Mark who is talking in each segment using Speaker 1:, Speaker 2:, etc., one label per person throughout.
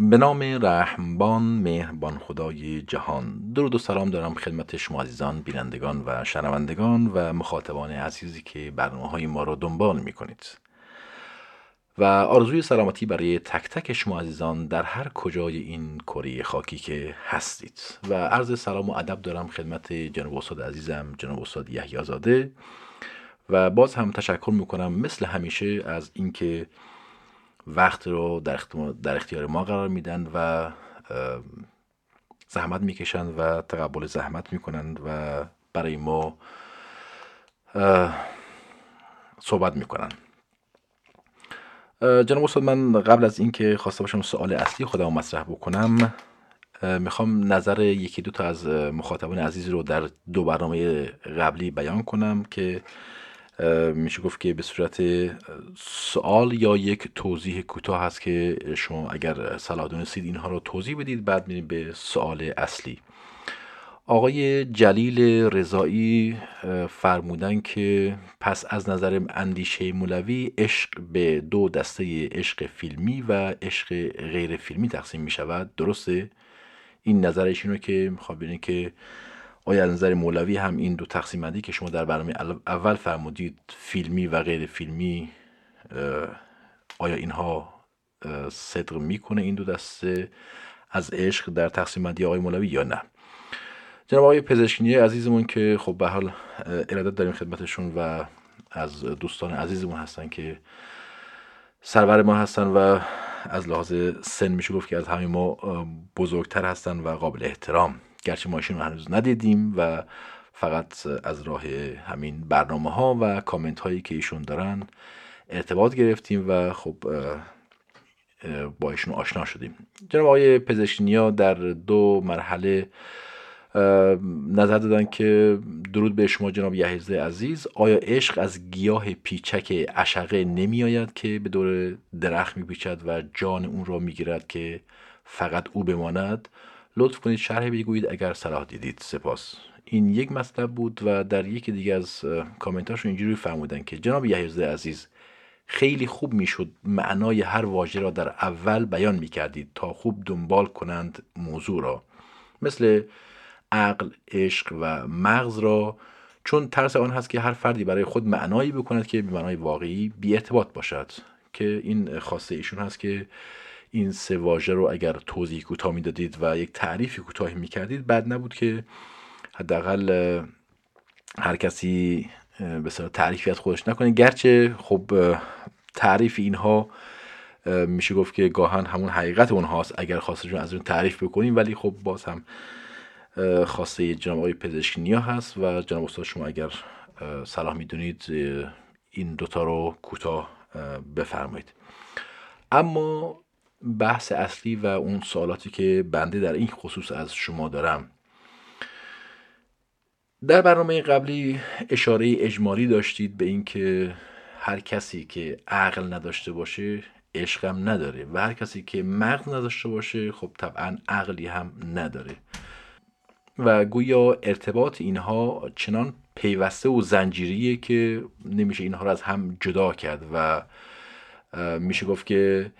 Speaker 1: به نام رحمبان مهربان خدای جهان. درود و سلام دارم خدمت شما عزیزان بینندگان و شنوندگان و مخاطبان عزیزی که برنامه های ما را دنبال می کنید و آرزوی سلامتی برای تک تک شما عزیزان در هر کجای این کره خاکی که هستید. و عرض سلام و ادب دارم خدمت جناب استاد عزیزم جناب استاد یحیی و باز هم تشکر می‌کنم مثل همیشه از اینکه وقت رو در, اختیار ما قرار میدن و زحمت می‌کشن و تقبل زحمت می‌کنن و برای ما صحبت می‌کنن. جناب استاد من قبل از اینکه خواسته باشم سوال اصلی خودم مطرح بکنم می‌خوام نظر یکی دو تا از مخاطبان عزیز رو در دو برنامه قبلی بیان کنم که میشه گفت که به صورت سوال یا یک توضیح کوتاه هست که شما اگر صلاح دونستید اینها رو توضیح بدید بعد میریم به سوال اصلی. آقای جلیل رضایی فرمودن که پس از نظر اندیشه مولوی عشق به دو دسته عشق فیلمی و عشق غیر فیلمی تقسیم می شود درسته؟ این نظرش اینو که می‌خواد که آیا از نظر مولوی هم این دو تقسیم بندی که شما در برنامه اول فرمودید فیلمی و غیر فیلمی آیا اینها صدق می‌کنه این دو دسته از عشق در تقسیم بندی آقای مولوی یا نه؟ جناب آقای پزشکی عزیزمون که خب به حال ارادت داریم خدمتشون و از دوستان عزیزمون هستن که سرور ما هستن و از لحاظ سن میشه گفت که از همه ما بزرگتر هستن و قابل احترام. گرچه ما ایشون رو هنوز ندیدیم و فقط از راه همین برنامه ها و کامنت هایی که ایشون دارن ارتباط گرفتیم و خب با ایشون آشنا شدیم. جناب آقای پزشکینیا در دو مرحله نظر دادن که درود به شما جناب یحیزه عزیز. آیا عشق از گیاه پیچک عشقه نمی آید که به دور درخت می پیچد و جان اون را می گیرد که فقط او بماند؟ لطف کنید شرح بگویید اگر صلاح دیدید. سپاس. این یک مطلب بود و در یکی دیگه از کامنتاش اینجوری فرمودن که جناب یحیی عزیز خیلی خوب می‌شد معنای هر واژه را در اول بیان می‌کردید تا خوب دنبال کنند موضوع را. مثل عقل عشق و مغز را چون ترس آن هست که هر فردی برای خود معنایی بکند که به معنای واقعی بی ارتباط باشد که این خاصه ایشون هست که این سه واژه رو اگر توضیح کوتاه می‌دادید و یک تعریف کوتاهی می‌کردید بعد نبود که حداقل هر کسی به تعریفی از خودش نکنه. گرچه خب تعریف اینها میشه گفت که گاهن همون حقیقت اونهاست اگر خواستشون از اون تعریف بکنیم ولی خب باز هم خواسته جناب آقای پزشکی نیا هست و جناب استاد شما اگر صلاح می‌دونید این دوتا رو کوتاه بفرمایید. اما بحث اصلی و اون سوالاتی که بنده در این خصوص از شما دارم. در برنامه قبلی اشاره اجمالی داشتید به اینکه هر کسی که عقل نداشته باشه عشقم نداره و هر کسی که مغز نداشته باشه خب طبعا عقلی هم نداره. و گویا ارتباط اینها چنان پیوسته و زنجیریه که نمیشه اینها رو از هم جدا کرد و میشه گفت که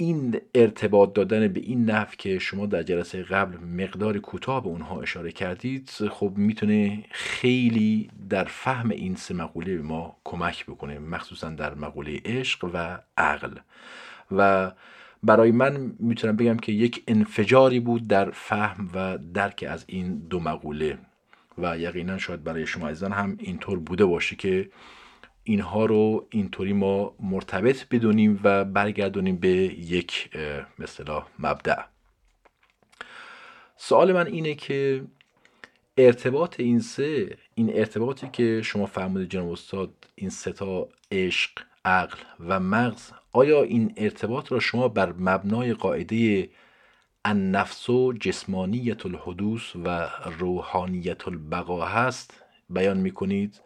Speaker 1: این ارتباط دادن به این نحو که شما در جلسه قبل مقدار کوتاه به اونها اشاره کردید خب می‌تونه خیلی در فهم این سه مقوله به ما کمک بکنه مخصوصا در مقوله عشق و عقل. و برای من می‌تونم بگم که یک انفجاری بود در فهم و درک از این دو مقوله. و یقینا شاید برای شما عزیزان هم اینطور بوده باشه که اینها رو اینطوری ما مرتبط بدونیم و برگردونیم به یک مثلا مبدع سوال من اینه که ارتباط این سه این ارتباطی که شما فرمودید جناب استاد این سه تا عشق عقل و مغز آیا این ارتباط را شما بر مبنای قاعده النفس و جسمانیت الحدوث و روحانیت البقا هست بیان می کنید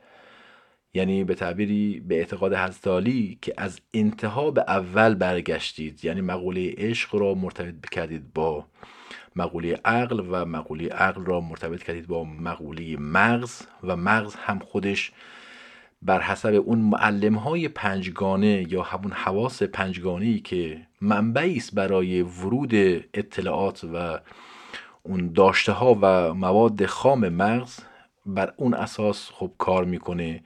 Speaker 1: یعنی به تعبیری به اعتقاد حضرت که از انتها به اول برگشتید یعنی مقوله عشق را مرتبط کردید با مقوله عقل و مقوله عقل را مرتبط کردید با مقوله مغز و مغز هم خودش بر حسب اون معلم های پنجگانه یا همون حواس پنجگانه ای که منبعی است برای ورود اطلاعات و اون داشته ها و مواد خام مغز بر اون اساس خب کار می‌کنه.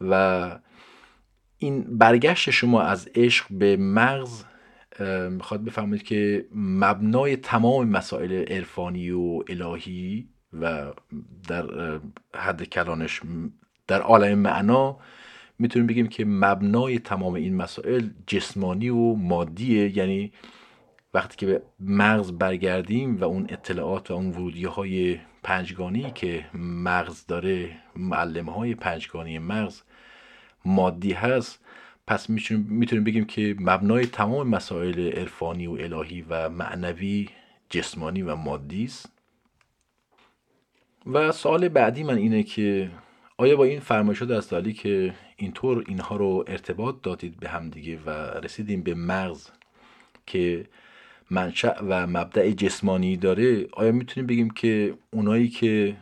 Speaker 1: و این برگشت شما از عشق به مغز می‌خواد بفهمید که مبنای تمام مسائل عرفانی و الهی و در حد کلانش در عالم معنا می‌تونیم بگیم که مبنای تمام این مسائل جسمانی و مادیه. یعنی وقتی که به مغز برگردیم و اون اطلاعات و اون ورودی های پنجگانی که مغز داره معلم های پنجگانی مغز مادی هست. پس می‌تونیم بگیم که مبنای تمام مسائل عرفانی و الهی و معنوی جسمانی و مادی است. و سوال بعدی من اینه که آیا با این فرمایشات دالی که اینطور اینها رو ارتباط دادید به هم دیگه و رسیدیم به مغز که منشأ و مبدع جسمانی داره آیا می‌تونیم بگیم که اونایی که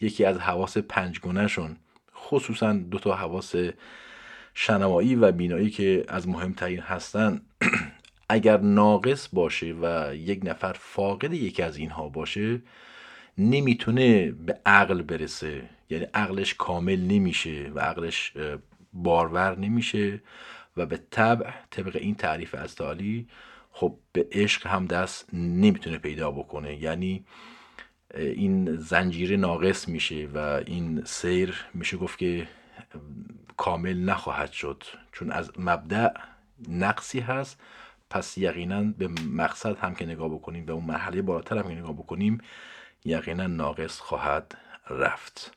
Speaker 1: یکی از حواس پنجگونهشون خصوصا دو تا حواس شنوایی و بینایی که از مهمترین هستن اگر ناقص باشه و یک نفر فاقد یکی از اینها باشه نمی‌تونه به عقل برسه. یعنی عقلش کامل نمیشه و عقلش بارور نمیشه و به طبع طبق این تعریف از تعالی خب به عشق هم دست نمی‌تونه پیدا بکنه. یعنی این زنجیره ناقص میشه و این سیر میشه گفت که کامل نخواهد شد. چون از مبدع نقصی هست پس یقینا به مقصد هم که نگاه بکنیم به اون مرحله بالاتر هم که نگاه بکنیم یقینا ناقص خواهد رفت.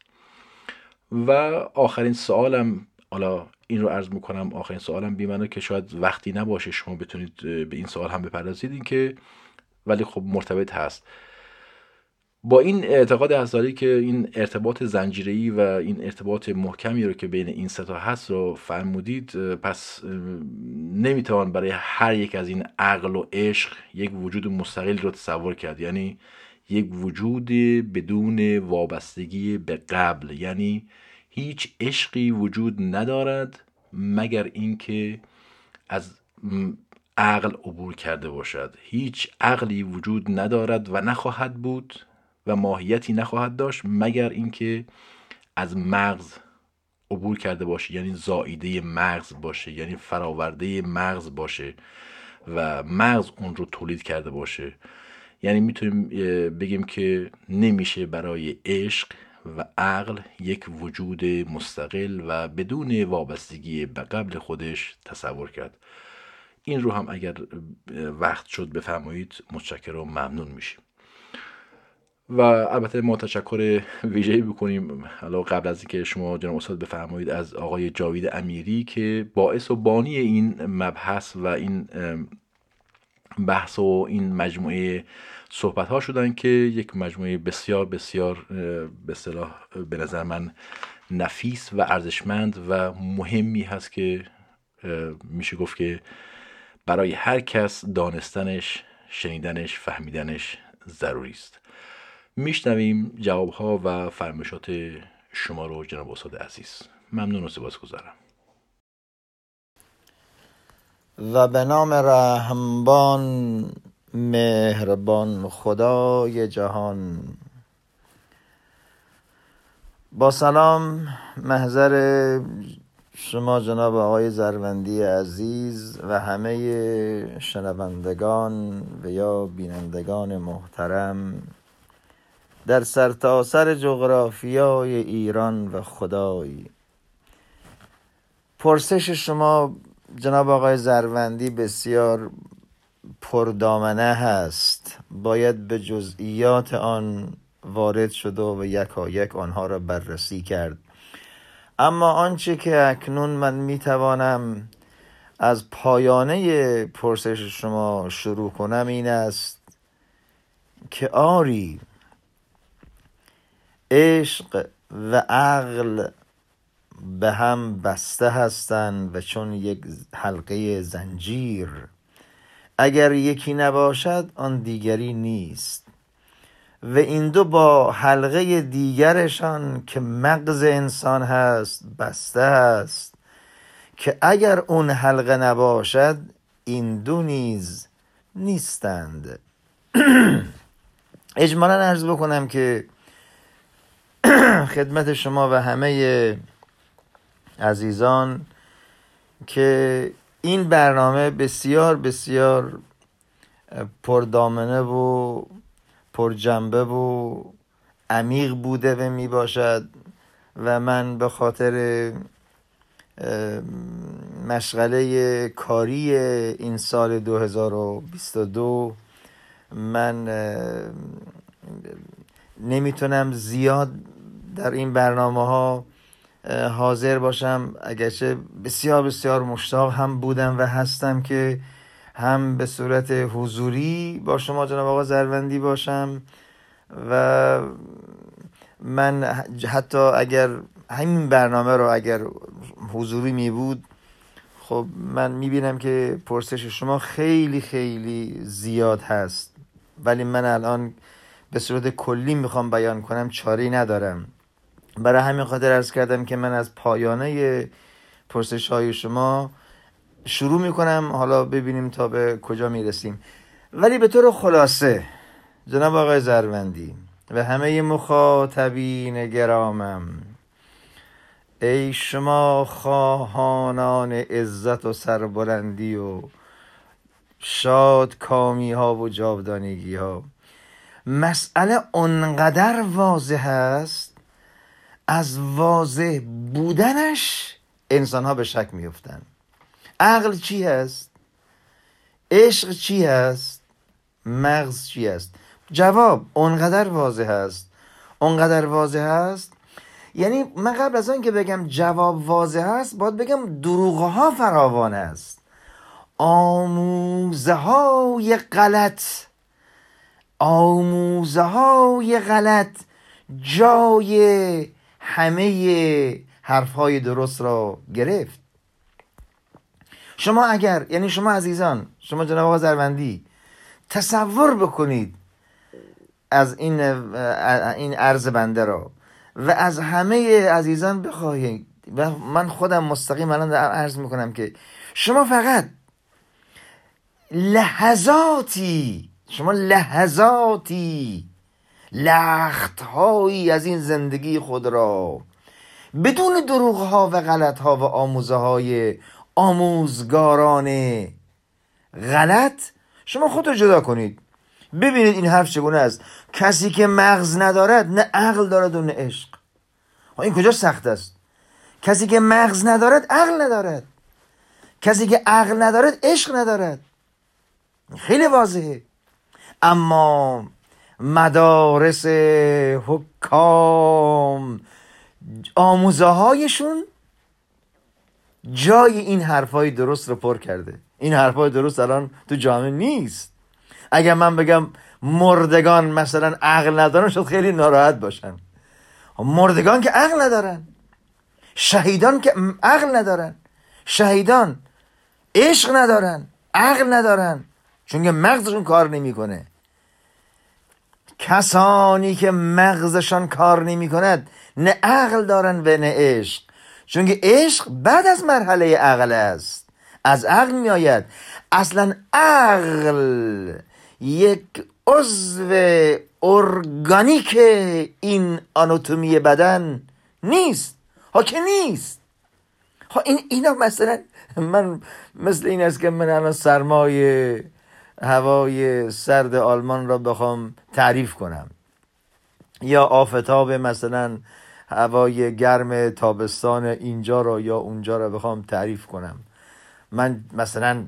Speaker 1: و آخرین سوالم حالا این رو عرض می‌کنم آخرین سوالم بیمنو که شاید وقتی نباشه شما بتونید به این سوال هم بپردازید این که ولی خب مرتبط هست. با این اعتقاد هزاری که این ارتباط زنجیری و این ارتباط محکمی رو که بین این ستا هست رو فرمودید پس نمی‌توان برای هر یک از این عقل و عشق یک وجود مستقل رو تصور کرد. یعنی یک وجود بدون وابستگی به قبل. یعنی هیچ عشقی وجود ندارد مگر اینکه از عقل عبور کرده باشد. هیچ عقلی وجود ندارد و نخواهد بود و ماهیتی نخواهد داشت مگر اینکه از مغز عبور کرده باشه. یعنی زائیده مغز باشه یعنی فراورده مغز باشه و مغز اون رو تولید کرده باشه. یعنی می‌تونیم بگیم که نمیشه برای عشق و عقل یک وجود مستقل و بدون وابستگی به قبل خودش تصور کرد. این رو هم اگر وقت شد بفرمایید متشکر و ممنون میشیم. و البته ما تشکر ویژه‌ای بکنیم. حالا قبل از اینکه شما جناب استاد بفرمایید از آقای جاوید امیری که باعث و بانی این مبحث و این بحث و این مجموعه صحبت ها شدن که یک مجموعه بسیار بسیار به صلاح به نظر من نفیس و ارزشمند و مهمی هست که میشه گفت که برای هر کس دانستنش شنیدنش فهمیدنش ضروری است. میشنویم جواب ها و فرمایشات شما رو جناب استاد عزیز. ممنون و سپاس گذارم
Speaker 2: و به نام رحمبان مهربان خدای جهان. با سلام محضر شما جناب آقای زروندی عزیز و همه شنوندگان و یا بینندگان محترم در سرتاسر سر جغرافیای ایران و خدای. پرسش شما جناب آقای زروندی بسیار پردامنه هست. باید به جزئیات آن وارد شده و یکا یک آنها را بررسی کرد. اما آنچه که اکنون من می‌توانم از پایانه پرسش شما شروع کنم این است که آری عشق و عقل به هم بسته هستند و چون یک حلقه زنجیر اگر یکی نباشد آن دیگری نیست. و این دو با حلقه دیگرشان که مغز انسان هست بسته است. که اگر اون حلقه نباشد این دو نیز نیستند. اجمالا ارز بکنم که خدمت شما و همه عزیزان که این برنامه بسیار بسیار پردامنه و پرجنبه و عمیق بوده و می باشد و من به خاطر مشغله کاری این سال 2022 من نمی‌تونم زیاد در این برنامه ها حاضر باشم. اگرچه بسیار بسیار مشتاق هم بودم و هستم که هم به صورت حضوری با شما جناب آقا زروندی باشم و من حتی اگر همین برنامه رو اگر حضوری می بود خب من می‌بینم که پرسش شما خیلی خیلی زیاد هست. ولی من الان به صورت کلی می‌خوام بیان کنم چاری ندارم. برای همین خاطر ارز کردم که من از پایانه پرسش های شما شروع می‌کنم. حالا ببینیم تا به کجا می‌رسیم. ولی به طور خلاصه جناب آقای زروندی و همه مخاطبین گرامم ای شما خواهانان عزت و سربلندی و شاد کامی ها و جاودانگی ها مسئله اونقدر واضح است از واضح بودنش انسان ها به شک میفتن عقل چی هست؟ عشق چی هست؟ مغز چی هست؟ جواب اونقدر واضح است اونقدر واضح است یعنی من قبل از آن که بگم جواب واضح است باید بگم دروغ ها فراوان است. آموزه های غلط. آموزه های غلط جای همه حرف های درست را گرفت. شما اگر یعنی شما عزیزان شما جناب آقا زروندی تصور بکنید از این این عرض بنده را و از همه عزیزان بخواهید و من خودم مستقیم الان عرض می‌کنم که شما فقط لحظاتی شما لحظاتی لختهایی از این زندگی خود را بدون دروغ ها و غلط ها و آموزه های آموزگاران غلط شما خود رو جدا کنید. ببینید این حرف چگونه است. کسی که مغز ندارد نه عقل دارد و نه عشق. این کجا سخت است؟ کسی که مغز ندارد عقل ندارد. کسی که عقل ندارد عشق ندارد. خیلی واضحه. اما مدارس حکام. آموزه هایشون جای این حرفای درست رو پر کرده. این حرفای درست الان تو جامعه نیست. اگر من بگم مردگان مثلا عقل ندارن شد خیلی ناراحت باشن. مردگان که عقل ندارن. شهیدان که عقل ندارن. شهیدان عشق ندارن عقل ندارن. چون که مغزشون کار نمی‌کنه. کسانی که مغزشان کار نمی کند نه عقل دارن و نه عشق. چون که عشق بعد از مرحله عقل است. از عقل می آید. اصلا عقل یک عضو ارگانیک این آناتومی بدن نیست. ها که نیست. ها این اینا مثلا من مثل این است که من الان سرمایه هوای سرد آلمان را بخوام تعریف کنم. یا آفتاب مثلا هوای گرم تابستان اینجا را یا اونجا را بخوام تعریف کنم. من مثلا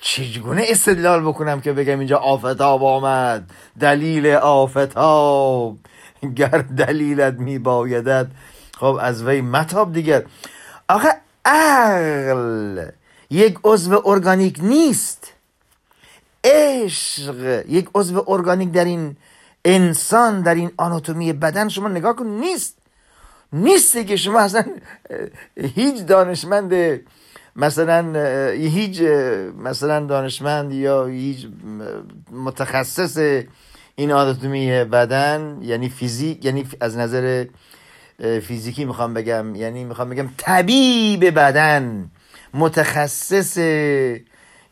Speaker 2: چگونه استدلال بکنم که بگم اینجا آفتاب آمد دلیل آفتاب. گر دلیلت میبایدد خب از وی متاب دیگر. آخه عقل یک عضو ارگانیک نیست. عشق یک عضو ارگانیک در این انسان در این آناتومی بدن شما نگاه کن نیست. نیستی که شما اصلا هیچ دانشمند مثلا هیچ مثلا دانشمند یا هیچ متخصص این آناتومی بدن یعنی فیزیک یعنی از نظر فیزیکی می‌خوام بگم یعنی می‌خوام بگم طبیب بدن متخصص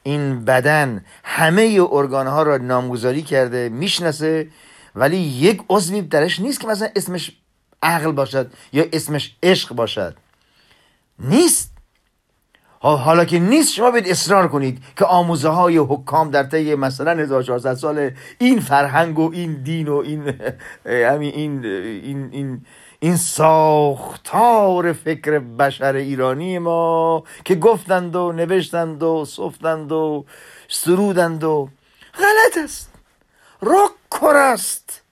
Speaker 2: این بدن همه ارگان ها را نامگذاری کرده می‌شناسه ولی یک عضوی درش نیست که مثلا اسمش عقل باشد یا اسمش عشق باشد. نیست. حالا که نیست شما باید اصرار کنید که آموزه های حکام در طی مثلا 1400 سال این فرهنگ و این دین و این همین این این این این ساختار فکر بشر ایرانی ما که گفتند و نوشتند و صفتند و سرودند و غلط است. رک است.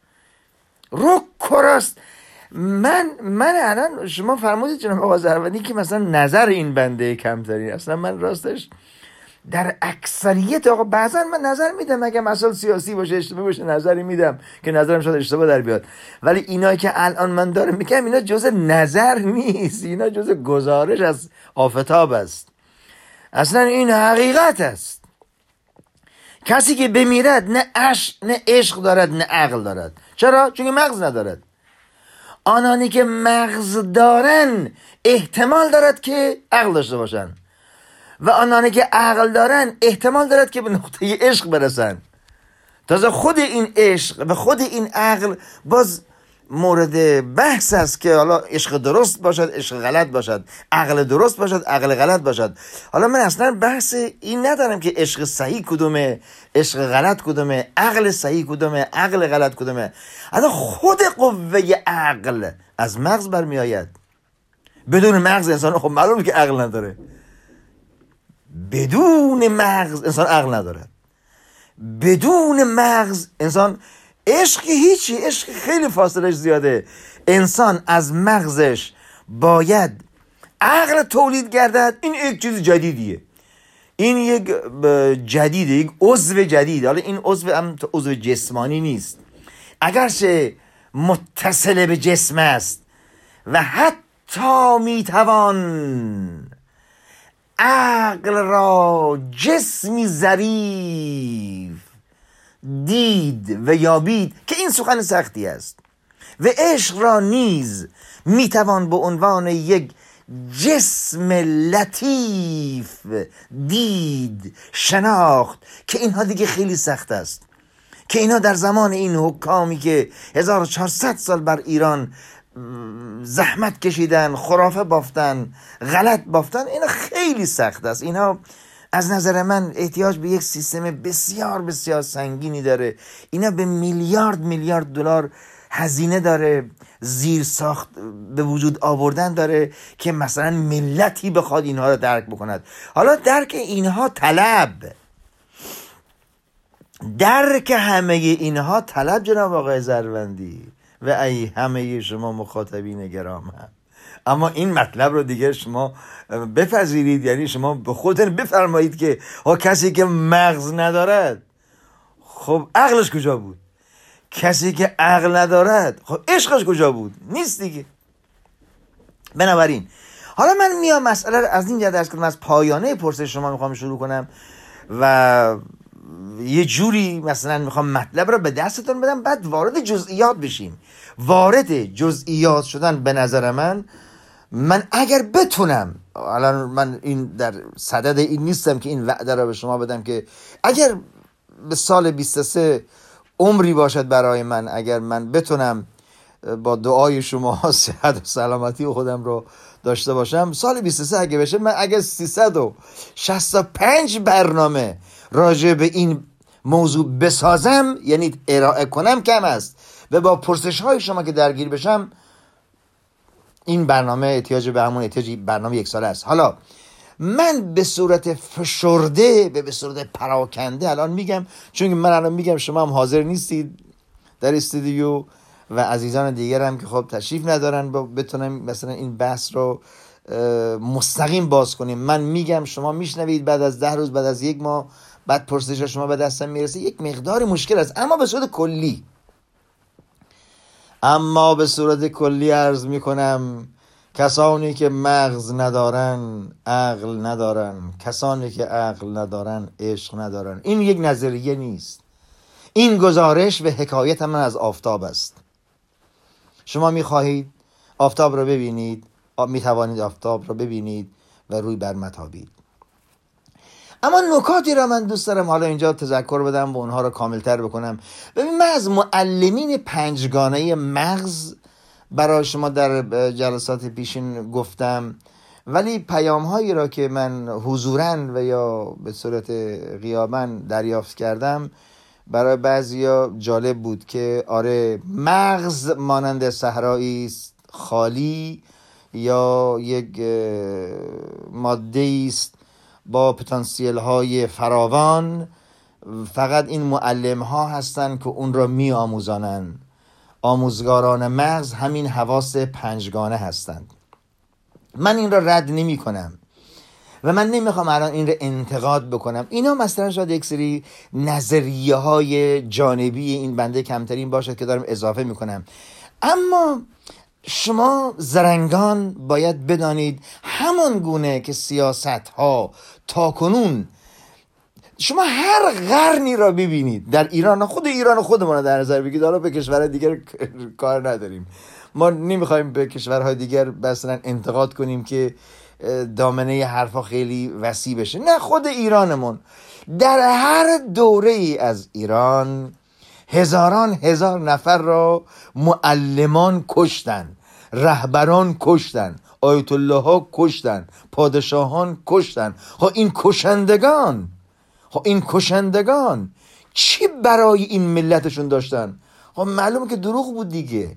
Speaker 2: رک است. من من الان شما فرمودید جناب آقا که مثلا نظر این بنده کمتری اصلا من راستش در اکثریت آقا بعضا من نظر میدم اگه مسئله سیاسی باشه اشتباه باشه نظری میدم که نظرم شاید اشتباه در بیاد. ولی اینا که الان من دارم میگم اینا جز نظر نیست اینا جز گزارش از آفتاب است. اصلا این حقیقت است. کسی که بمیرد نه عشق نه عشق دارد نه عقل دارد. چرا؟ چون مغز ندارد. آنانی که مغز دارن احتمال دارد که عقل داشته باشن. و آنانی که عقل دارن احتمال دارد که به نقطه عشق برسن تازه خود این عشق و خود این عقل باز مورد بحث است که حالا عشق درست باشد عشق غلط باشد. عقل درست باشد عقل غلط باشد. حالا من اصلا بحث این ندارم که عشق صحیح کدومه عشق غلط کدومه عقل صحیح کدومه عقل غلط کدومه. حالا خود قوه عقل از مغز برمی آید بدون مغز انسان خب معلومه که عقل نداره. بدون مغز انسان عقل نداره. بدون مغز انسان عشق هیچی عشق خیلی فاصلش زیاده. انسان از مغزش باید عقل تولید گردد. این یک چیز جدیدیه. این یک جدیده یک عضو جدید. حالا این عضو هم عضو جسمانی نیست. اگرچه متصل به جسم است و حتی می‌توان عقل را جسمی ظریف دید و یابید که این سخن سختی است و عشق را نیز می‌توان به عنوان یک جسم لطیف دید شناخت که اینها دیگه خیلی سخت است که اینها در زمان این حکامی که 1400 سال بر ایران زحمت کشیدن خرافه بافتن غلط بافتن اینا خیلی سخت است. اینها از نظر من احتیاج به یک سیستم بسیار بسیار سنگینی داره. اینا به میلیارد میلیارد دلار هزینه داره زیر ساخت به وجود آوردن داره که مثلا ملتی بخواد اینها رو درک بکند. حالا درک اینها طلب. درک همه اینها طلب جناب آقای زروندی. و ای همه شما مخاطبین گرام هم. اما این مطلب رو دیگه شما بپذیرید یعنی شما به خودتون بفرمایید که ها کسی که مغز ندارد خب عقلش کجا بود؟ کسی که عقل ندارد خب عشقش کجا بود؟ نیست دیگه. بنابراین حالا من میام مسئله رو از این جهت درس کنم از پایانه پرسش شما می‌خوام شروع کنم و یه جوری مثلا می‌خوام مطلب رو به دستتون بدم بعد وارد جزئیات بشیم. وارد جزئیات شدن به نظر من من اگر بتونم الان من این در صدد این نیستم که این وعده را به شما بدم که اگر به سال 23 عمری باشد برای من اگر من بتونم با دعای شما صحت و سلامتی خودم رو داشته باشم سال 23 اگه بشه من اگر 365 برنامه راجع به این موضوع بسازم یعنی ارائه کنم کم است. و با پرسش های شما که درگیر بشم این برنامه احتیاج به همون احتیاج برنامه یک ساله است. حالا من به صورت فشرده به به صورت پراکنده الان میگم چون من الان میگم شما هم حاضر نیستید در استودیو و عزیزان دیگر هم که خب تشریف ندارن بتونم مثلا این بحث رو مستقیم باز کنیم. من میگم شما میشنوید بعد از ده روز بعد از یک ماه بعد پرسش شما به دستم می‌رسه یک مقدار مشکل است. اما به صورت کلی اما به صورت کلی عرض می‌کنم کسانی که مغز ندارن عقل ندارن. کسانی که عقل ندارن عشق ندارن. این یک نظریه نیست. این گزارش و حکایت من از آفتاب است. شما می‌خواهید آفتاب را ببینید می توانید آفتاب را ببینید و روی بر متابید. اما نکاتی را من دوست دارم حالا اینجا تذکر بدم و اونها را کاملتر بکنم. ببین من از معلمین پنجگانه مغز برای شما در جلسات پیشین گفتم ولی پیام هایی را که من حضورا و یا به صورت غیابا دریافت کردم برای بعضیا جالب بود که آره مغز مانند صحرایی است خالی یا یک ماده است با پتانسیل های فراوان فقط این معلم ها هستند که اون را می آموزانند آموزگاران مغز همین حواس پنجگانه هستند. من این را رد نمی کنم و من نمی‌خوام الان این رو انتقاد بکنم. اینا مثلا شاید یک سری نظریه های جانبی این بنده کمترین باشد که دارم اضافه می‌کنم. اما شما زرنگان باید بدانید همان گونه که سیاست ها تا کنون شما هر قرنی را ببینید. در ایران خود ایران خودمون رو در نظر بگید حالا به کشور دیگر کار نداریم. ما نمی‌خوایم به کشورهای دیگر مثلا انتقاد کنیم که دامنه حرفا خیلی وسیع بشه. نه خود ایرانمون. در هر دوره ای از ایران هزاران هزار نفر را معلمان کشتن رهبران کشتن آیت الله ها کشتن پادشاهان کشتن. ها این کشندگان ها این کشندگان چی برای این ملتشون داشتن؟ ها معلومه که دروغ بود دیگه.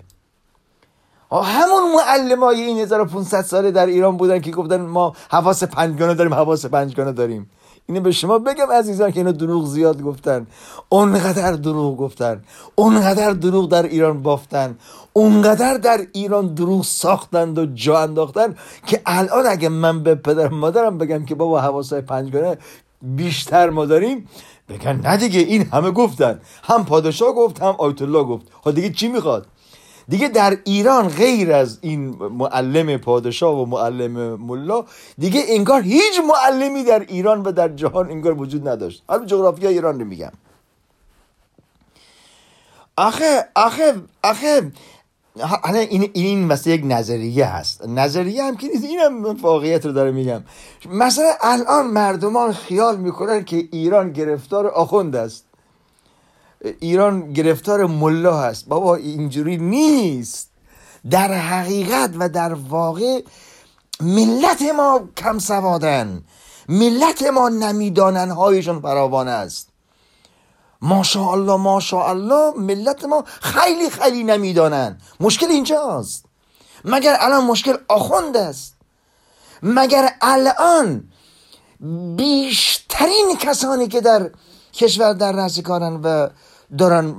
Speaker 2: همون معلم های این 1500 ساله در ایران بودن که گفتن ما حواس پنجگانه داریم حواس پنجگانه داریم. اینو به شما بگم عزیزان که اینا دروغ زیاد گفتن. اونقدر دروغ گفتن. اونقدر دروغ در ایران بافتن. اونقدر در ایران دروغ ساختند و جا انداختن که الان اگه من به پدر مادرم بگم که بابا حواسای پنجگانه بیشتر ما داریم بگن نه دیگه این همه گفتن. هم پادشاه گفت هم آیت الله گفت. ها دیگه چی می‌خواد؟ دیگه در ایران غیر از این معلم پادشاه و معلم ملا دیگه انگار هیچ معلمی در ایران و در جهان انگار وجود نداشت. حالا جغرافیا ایران رو میگم. آخه آخه آخه حالا این این مثلا یک نظریه هست. نظریه هم که نیست اینم واقعیت رو داره میگم. مثلا الان مردمان خیال می‌کنن که ایران گرفتار آخوند است. ایران گرفتار ملا هست. بابا اینجوری نیست. در حقیقت و در واقع ملت ما کم سوادن. ملت ما نمی‌دانن هایشون فراوان است. ماشاءالله ماشاءالله ملت ما خیلی خیلی نمی‌دانن. مشکل اینجاست. مگر الان مشکل آخوند است؟ مگر الان بیشترین کسانی که در کشور در رأس کارن و دارن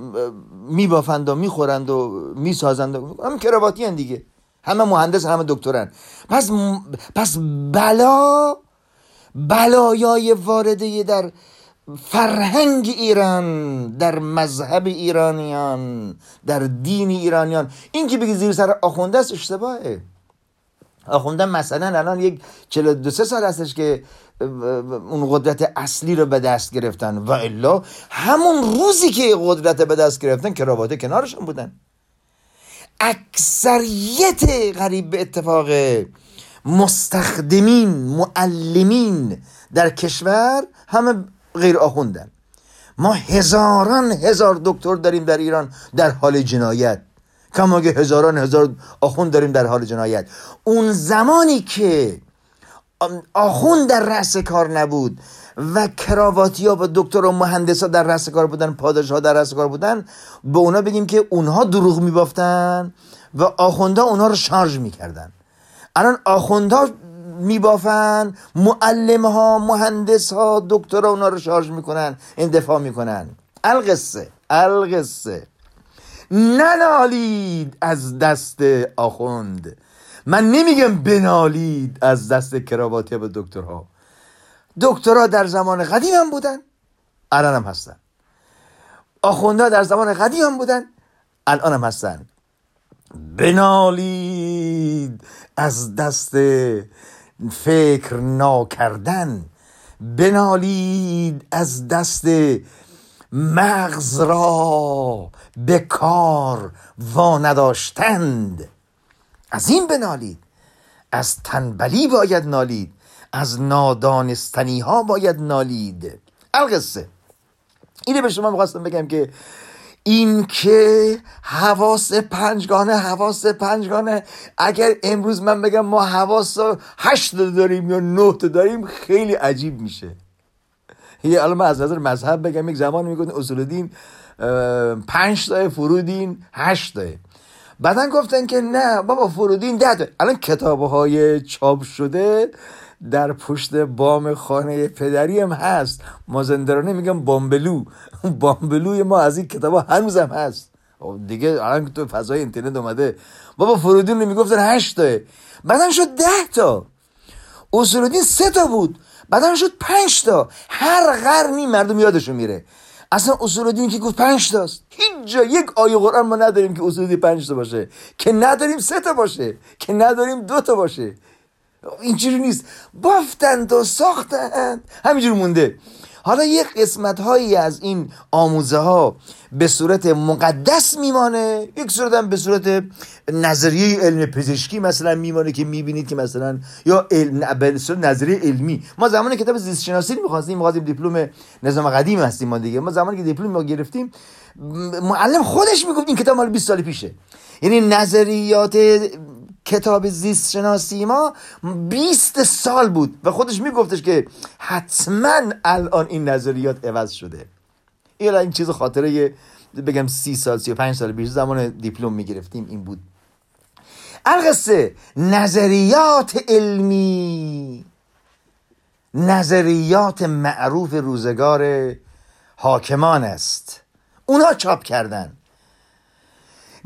Speaker 2: میبافند و می‌خورند و می‌سازند هم کراواتی هن دیگه. همه مهندس همه دکترن. پس پس بلا بلایای وارده در فرهنگ ایران در مذهب ایرانیان در دین ایرانیان. این که بگی زیر سر آخونده است اشتباهه. آخونده مثلا الان یک 42 سال هستش که اون قدرت اصلی رو به دست گرفتن. و الا همون روزی که قدرت به دست گرفتن کراواته کنارشون بودن. اکثریت غریب به اتفاق مستخدمین معلمین در کشور همه غیر آخوندن ما هزاران هزار دکتر داریم در ایران در حال جنایت. کما که هزاران هزار آخوند داریم در حال جنایت. اون زمانی که آخوند در رأس کار نبود و کراواتی ها و دکتر و مهندس ها در رأس کار بودن پادش ها در رأس کار بودن به اونا بگیم که اونها دروغ میبافتن و آخونده اونها رو شارژ می‌کردن. الان آخونده میبافن معلم ها مهندس ها دکتر اونا رو شارژ می‌کنن این دفاع می‌کنن. القصه القصه. ننالید از دست آخوند. من نمیگم بنالید از دست کراواتی به دکترها. دکترها در زمان قدیم هم بودن الان هم هستن. آخونده در زمان قدیم هم بودن الان هم هستن. بنالید از دست فکر ناکردن. بنالید از دست مغز را به کار وانداشتند از این بنالید از تنبلی باید نالید. از نادانستنی ها باید نالید. القصه. اینه به شما می‌خواستم بگم که این که حواس پنجگانه حواس پنجگانه. اگر امروز من بگم ما حواس هشت داریم یا نه داریم خیلی عجیب میشه. یه الان من از نظر مذهب بگم یک زمان میگن اصول دین پنج تا فرودین هشت تاه بعدا گفتن که نه بابا فرودین ده تا. الان کتاب های چاپ شده در پشت بام خانه پدری هم هست. مازندرانه میگم بامبلو. بامبلوی ما از این کتاب ها هنوزم هست. خب دیگه الان تو فضای اینترنت اومده. بابا فرودین رو می‌گفتن هشت تاه بعدم شد ده تا. اصولدین سه تا بود. بعدم شد پنج تا. هر قرنی مردم یادشون میره. اصلا اصول دین که گفت پنج تاست. هیچ جا یک آیه قرآن ما نداریم که اصول دین پنج تا باشه. که نداریم سه تا باشه. که نداریم دو تا باشه. اینجوری نیست. بافتند و ساختند همینجور مونده. حالا یک قسمت هایی از این آموزه ها به صورت مقدس میمانه یک صورت هم به صورت نظریه علم پزشکی مثلا میمانه که می‌بینید که مثلا یا علم نظریه علمی. ما زمان کتاب زیست شناسی می‌خواستیم می‌خواستیم دیپلم نظام قدیم هستیم ما دیگه. ما زمانی که دیپلم ما گرفتیم معلم خودش می‌گفت این کتاب مال 20 سال پیشه. یعنی نظریات کتاب زیست شناسی ما 20 سال بود و خودش میگفتش که حتما الان این نظریات عوض شده. این این چیز خاطره بگم سی سال سی و پنج سال بیش زمان دیپلم می‌گرفتیم این بود. القصه نظریات علمی. نظریات معروف روزگار حاکمان است. اونا چاپ کردن.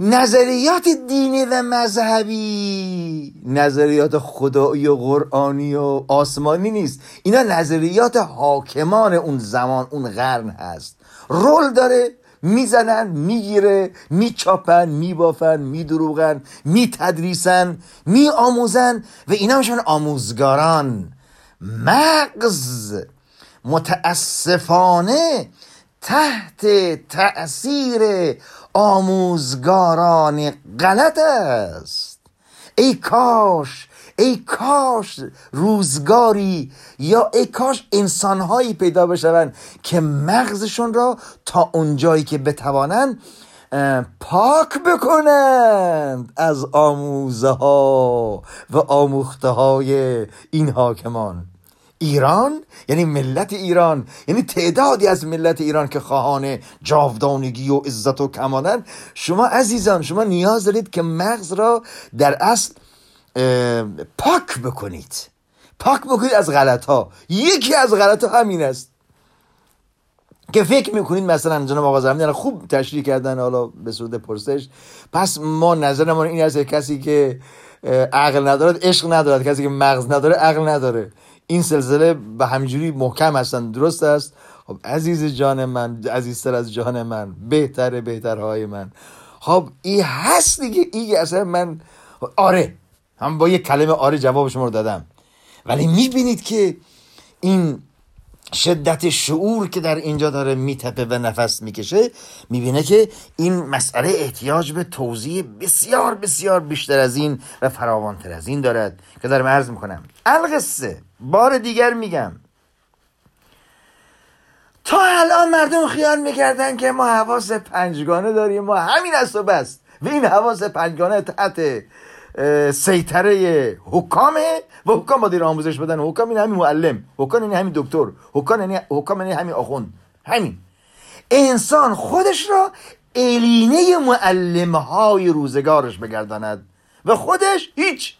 Speaker 2: نظریات دینی و مذهبی. نظریات خدایی و قرآنی و آسمانی نیست. اینا نظریات حاکمان اون زمان اون قرن هست. رول داره می‌زنن می‌گیره میچاپن میبافن میدروغن میتدریسن میآموزن و اینا میشن آموزگاران. مغز متاسفانه تحت تأثیر آموزگاران غلط است. ای کاش ای کاش روزگاری یا ای کاش انسانهایی پیدا بشوند که مغزشون را تا اونجایی که بتوانند پاک بکنند از آموزه ها و آموخته های این حاکمان. ایران یعنی ملت ایران یعنی تعدادی از ملت ایران که خواهان جاودانگی و عزت و کمالن. شما عزیزان شما نیاز دارید که مغز را در اصل پاک بکنید. پاک بکنید از غلط ها یکی از غلط ها همین است. که فکر می‌کنید مثلا جناب آقا زمینی خوب تشریح کردن حالا به صورت پرسش. پس ما نظرمون این است کسی که عقل ندارد عشق ندارد. کسی که مغز نداره عقل نداره. این سلسله به همینجوری محکم هستن درست است؟ خب عزیز جان من عزیزتر از جان من بهتر بهترهای من. خب این هست دیگه این اصلا من آره هم با یک کلمه آره جواب شما رو دادم. ولی می‌بینید که این شدت شعور که در اینجا داره میتپه و نفس می‌کشه می‌بینه که این مسئله احتیاج به توضیح بسیار بسیار بیشتر از این و فراوانتر از این دارد. که دارم عرض می‌کنم القصه بار دیگر میگم. تا الان مردم خیال می‌کردن که ما حواس پنجگانه داریم. ما همین است و بس. و این حواس پنجگانه تحت سیطره حکامه. و حکام باید آموزش بدن. حکام این همین معلم. حکام این همین دکتر. حکام این حکام این همین آخوند. همین. انسان خودش را الینه معلم های روزگارش بگرداند. و خودش هیچ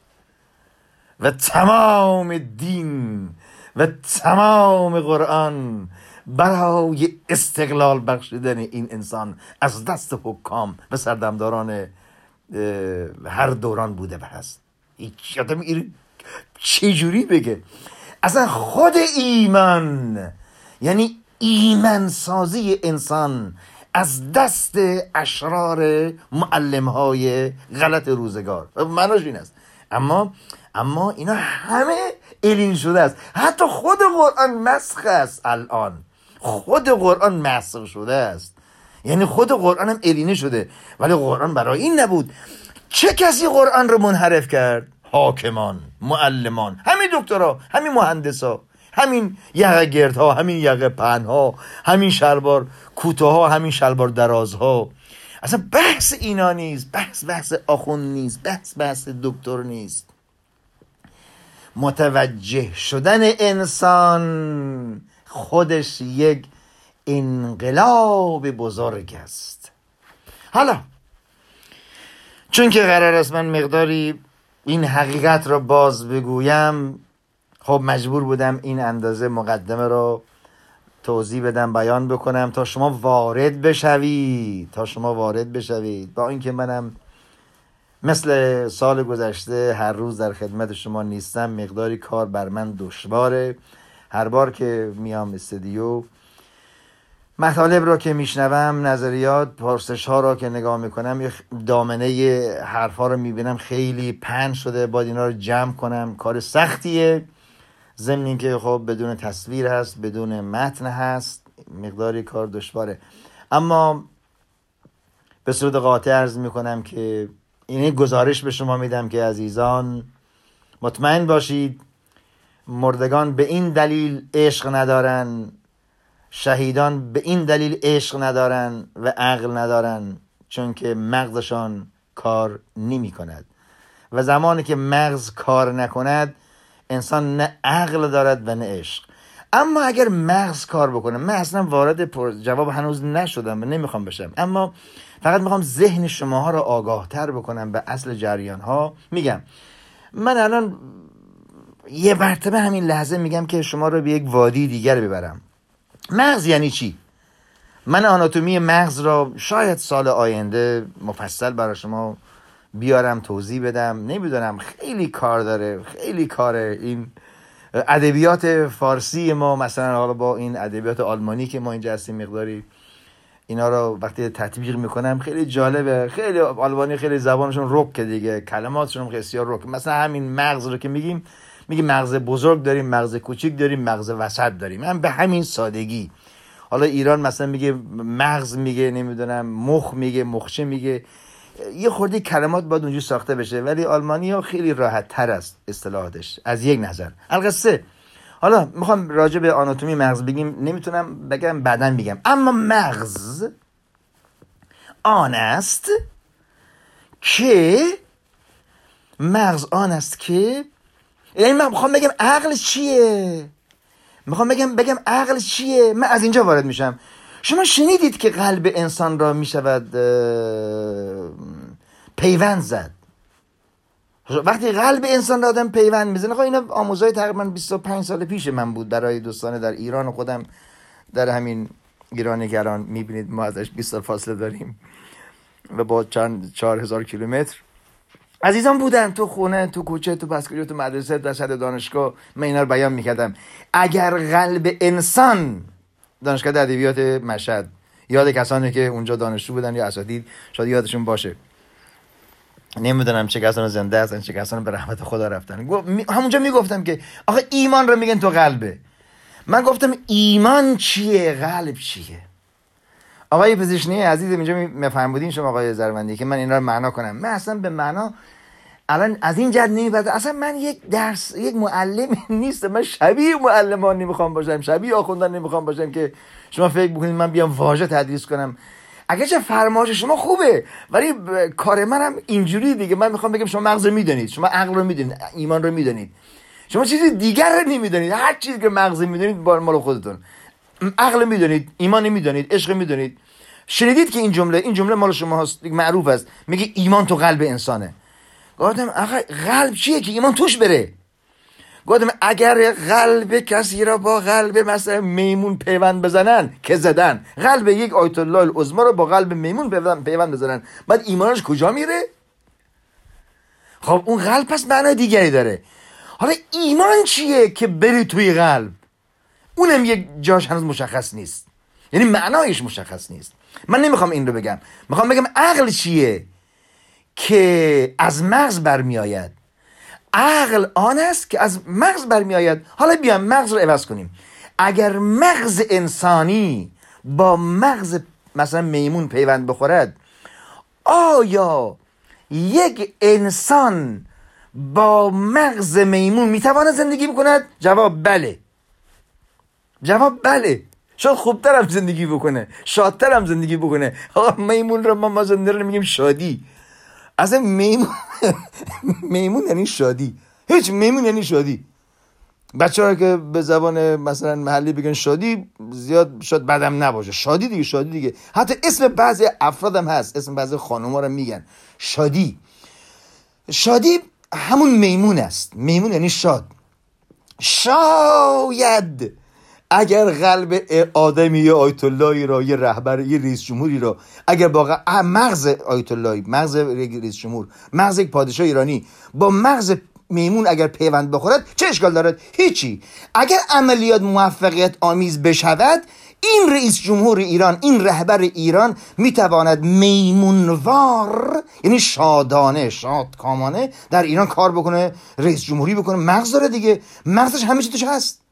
Speaker 2: و تمام دین و تمام قرآن برای استقلال بخشیدن این انسان از دست حکام و سردمداران هر دوران بوده و هست. آدم این چجوری بگه؟ اصلا خود ایمان یعنی ایمان سازی انسان از دست اشرار معلم های غلط روزگار. مناش این است. اما اما اینا همه الین شده است. حتی خود قرآن مسخ است الان. خود قرآن مسخ شده است. یعنی خود قرآن هم الینه شده. ولی قرآن برای این نبود. چه کسی قرآن رو منحرف کرد؟ حاکمان معلمان. همین دکترها همین مهندسا همین یقه گردها همین یقه پنها همین شلوار کوتاه همین شلوار درازها. اصلا بحث اینا نیست. بحث بحث آخون نیست. بحث بحث دکتر نیست. متوجه شدن انسان خودش یک انقلاب بزرگ است. حالا چون که قرار است من مقداری این حقیقت را باز بگویم خب مجبور بودم این اندازه مقدمه رو توضیح بدم بیان بکنم تا شما وارد بشوید تا شما وارد بشوید. با اینکه منم مثل سال گذشته هر روز در خدمت شما نیستم مقداری کار بر من دشواره. هر بار که میام استودیو مطالب را که میشنوم نظریات پرسش ها را که نگاه می‌کنم یه دامنه حرف ها رو می‌بینم خیلی پن شده باید اینا رو جمع کنم. کار سختیه. ضمن که خب بدون تصویر هست بدون متن هست مقداری کار دشواره. اما به صورت قاطع ارز می‌کنم که این گزارش به شما میدم که عزیزان مطمئن باشید مردگان به این دلیل عشق ندارن شهیدان به این دلیل عشق ندارن و عقل ندارن چون که مغزشان کار نمی کند. و زمانی که مغز کار نکند انسان نه عقل دارد و نه عشق. اما اگر مغز کار بکنه من اصلا وارد جواب هنوز نشدم و نمی‌خوام بشم. اما فقط می‌خوام ذهن شماها رو آگاه تر بکنم به اصل جریان ها میگم من الان یه مرتبه همین لحظه میگم که شما رو به یک وادی دیگر ببرم. مغز یعنی چی؟ من آناتومی مغز را شاید سال آینده مفصل برای شما بیارم توضیح بدم. نمی‌دونم خیلی کار داره خیلی کاره این ادبیات فارسی ما مثلا حالا با این ادبیات آلمانی که ما اینجا هستیم مقداری اینا رو وقتی تطبیق می‌کنم خیلی جالبه. خیلی آلبانی خیلی زبانشون رک دیگه. کلماتشون بسیار رک مثلا همین مغز رو که میگیم میگیم مغز بزرگ داریم مغز کوچیک داریم مغز وسط داریم. من به همین سادگی. حالا ایران مثلا میگه مغز میگه نمی‌دونم مخ میگه مخچه میگه. یه خورده کلمات باید اونجور ساخته بشه. ولی آلمانی ها خیلی راحت تر است اصطلاحاتش. از یک نظر. القصه حالا می‌خوام راجع به آناتومی مغز بگیم. نمی‌تونم بگم بعدا میگم اما مغز آن است که مغز آن است که یعنی من می‌خوام بگم عقل چیه؟ می‌خوام بگم بگم عقل چیه؟ من از اینجا وارد میشم. شما شنیدید که قلب انسان را می‌شود پیوند زد. وقتی قلب انسان را آدم پیوند می‌زنه خب اینا آموزهای تقریبا 25 سال پیش من بود. برای دوستان در ایران و خودم در همین ایرانگران می‌بینید ما ازش 20 سال فاصله داریم و با چند چهار هزار کیلومتر. عزیزان بودن تو خونه تو کوچه تو پسکوری تو مدرسه در دانشگاه من اینا رو بیان می‌کردم. اگر قلب انسان دانشگاه ادبیات مشهد یاد کسانی که اونجا دانشجو بودن یا اساتید شاید یادشون باشه. نمی‌دونم چه کسان زنده هستن چه کسان به رحمت خدا رفتن. همونجا می‌گفتم که آخه ایمان رو میگن تو قلبه. من گفتم ایمان چیه؟ قلب چیه؟ آقای پزشنی عزیز اینجا میفهم بودین شما آقای زروندی که من این رو معنا کنم. من اصلا به معنا الان از این جد نمی‌برد اصلا من یک درس یک معلم نیست من شبیه معلمان نمی‌خوام باشم شبیه آخوندان نمی‌خوام باشم که شما فکر بکنید من بیام واژه تدریس کنم. اگرچه فرمایش شما خوبه ولی کار منم اینجوری دیگه. من می‌خوام بگم شما مغز رو می‌دونید شما عقل رو می‌دونید ایمان رو می‌دونید. شما چیزی دیگر رو نمی‌دونید. هر چیزی که مغز می‌دونید با مال خودتون. عقل می‌دونید ایمان می‌دونید عشق می‌دونید. شنیدید که این جمله این جمله مال شما هست معروف است. میگه ایمان تو قلب انسانه. گفتم آخه قلب چیه که ایمان توش بره؟ گفتم اگر قلب کسی را با قلب مثلا میمون پیوند بزنن که زدن. قلب یک آیت الله العظما رو با قلب میمون پیوند بزنن. بعد ایمانش کجا میره؟ خب اون قلب پس معنای دیگری داره. حالا ایمان چیه که بری توی قلب؟ اونم یک جاش هنوز مشخص نیست. یعنی معنایش مشخص نیست. من نمی‌خوام این رو بگم. می‌خوام بگم عقل چیه که از مغز برمیآید؟ عقل آن است که از مغز برمیآید. حالا بیام مغز رو عوض کنیم. اگر مغز انسانی با مغز مثلا میمون پیوند بخورد آیا یک انسان با مغز میمون می‌تواند زندگی بکند؟ جواب بله. جواب بله. شاید خوبتر زندگی بکنه. شادتر هم زندگی بکنه. آقا میمون رو ما مازندر رو میگیم شادی. اصلا میمون میمون یعنی شادی. هیچ میمون یعنی شادی. بچه ها که به زبان مثلا محلی بگن شادی زیاد شاید بدم نباشه. شادی دیگه شادی دیگه. حتی اسم بعضی افرادم هست. اسم بعضی خانم ها رو میگن. شادی. شادی همون میمون است. میمون یعنی شاد. شاید اگر قلب آدمی آیت اللهی را یه رهبر یه رئیس جمهوری را اگر با مغز آیت اللهی مغز رئیس جمهور مغز یک پادشاه ایرانی با مغز میمون اگر پیوند بخورد چه اشکال دارد؟ هیچی. اگر عملیات موفقیت آمیز بشود این رئیس جمهور ایران این رهبر ایران می‌تواند میمونوار یعنی شادانه شادکامانه در ایران کار بکنه رئیس جمهوری بکنه. مغز داره دیگه. مغزش همه چی توش هست.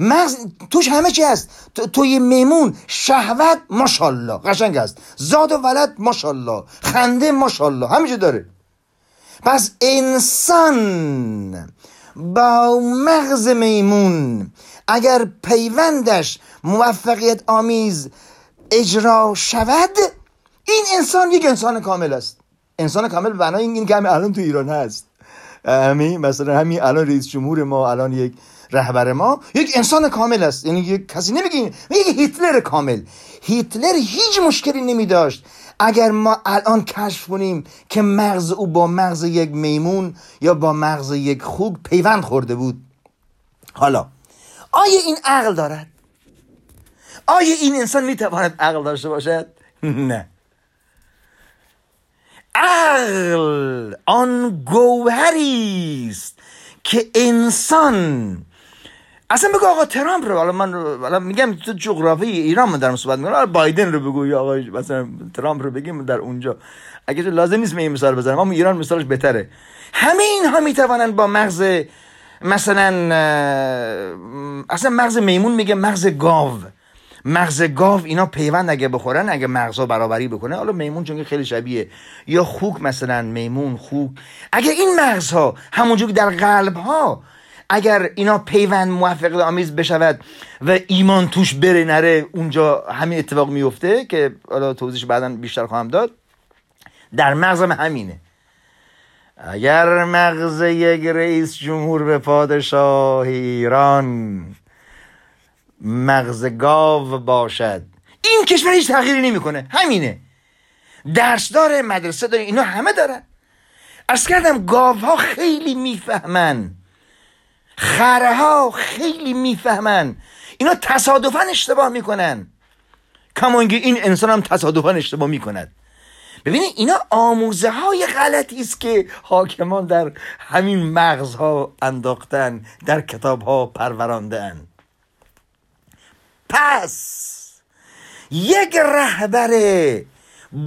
Speaker 2: مغز توش همه چی هست. تو, توی میمون شهوت ماشالله قشنگ است. زاد و ولد ماشالله خنده ماشالله همه داره. پس انسان با مغز میمون اگر پیوندش موفقیت آمیز اجرا شود این انسان یک انسان کامل است. انسان کامل بنای این که همین الان تو ایران هست. همین مثلا همین الان رئیس جمهور ما الان یک رهبر ما یک انسان کامل است. یعنی یک کسی نمیگه یک هیتلر کامل. هیتلر هیچ مشکلی نمی داشت اگر ما الان کشف کنیم که مغز او با مغز یک میمون یا با مغز یک خوک پیوند خورده بود. حالا آیا این عقل دارد؟ آیا این انسان می‌تواند عقل داشته باشد؟ نه. عقل آن گوهری است که انسان اصلا بگو آقا ترامپ رو حالا من حالا میگم تو جغرافی ایران من دارم صحبت می‌کنم. بایدن رو بگو آقا مثلا ترامپ رو بگیم در اونجا. اگه تو لازم نیست این مثال بزنم اما ایران مثالش بهتره. همه اینها می‌توانند با مغز مثلا اصلا مغز میمون میگه مغز گاو. مغز گاو اینا پیوند اگه بخورن اگه مغزها برابری بکنه حالا میمون چون خیلی شبیه. یا خوک مثلا میمون خوک. اگه این مغزها همونجوری در قلب ها اگر اینا پیوند موفق آمیز بشود و ایمان توش بره نره اونجا همین اتفاق میفته که حالا توضیحش بعدا بیشتر خواهم داد. در مغزم همینه. اگر مغز یک رئیس جمهور به پادشاه ایران مغز گاو باشد این کشور هیچ تغییری نمی‌کنه. همینه. درس داره مدرسه داره اینا همه دارن. از کردم گاوها خیلی می‌فهمن. خره ها خیلی می‌فهمن. اینا تصادفا اشتباه می‌کنن. کما این انسان هم تصادفا اشتباه می‌کند. ببینید اینا آموزه های غلطی است که حاکمان در همین مغزها انداختن در کتاب ها پروراندن پس یک رهبر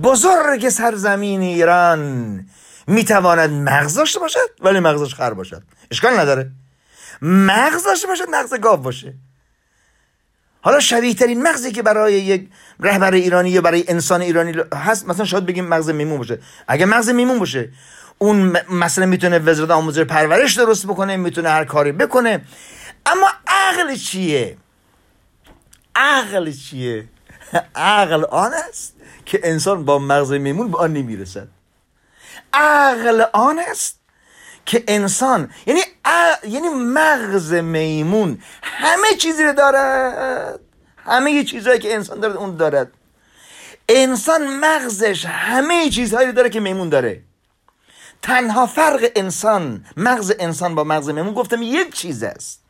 Speaker 2: بزرگ سرزمین ایران می‌تواند مغز داشته باشد ولی مغزش خر باشد. اشکال نداره. مغز داشته باشد مغز گاو باشه. حالا شبیه ترین مغزی که برای یک رهبر ایرانی یا برای انسان ایرانی هست مثلا شاید بگیم مغز میمون باشه. اگه مغز میمون باشه اون مثلا می‌تونه وزارت آموزش پرورش درست بکنه می‌تونه هر کاری بکنه. اما عقل چیه؟ عقل چیه؟ عقل آن است که انسان با مغز میمون به آن نمی‌رسد. عقل آن است که انسان یعنی یعنی مغز میمون همه چیزی رو دارد. همه چیزهایی که انسان دارد اون دارد. انسان مغزش همه چیزهایی رو داره که میمون داره. تنها فرق انسان مغز انسان با مغز میمون گفتم یک چیز است.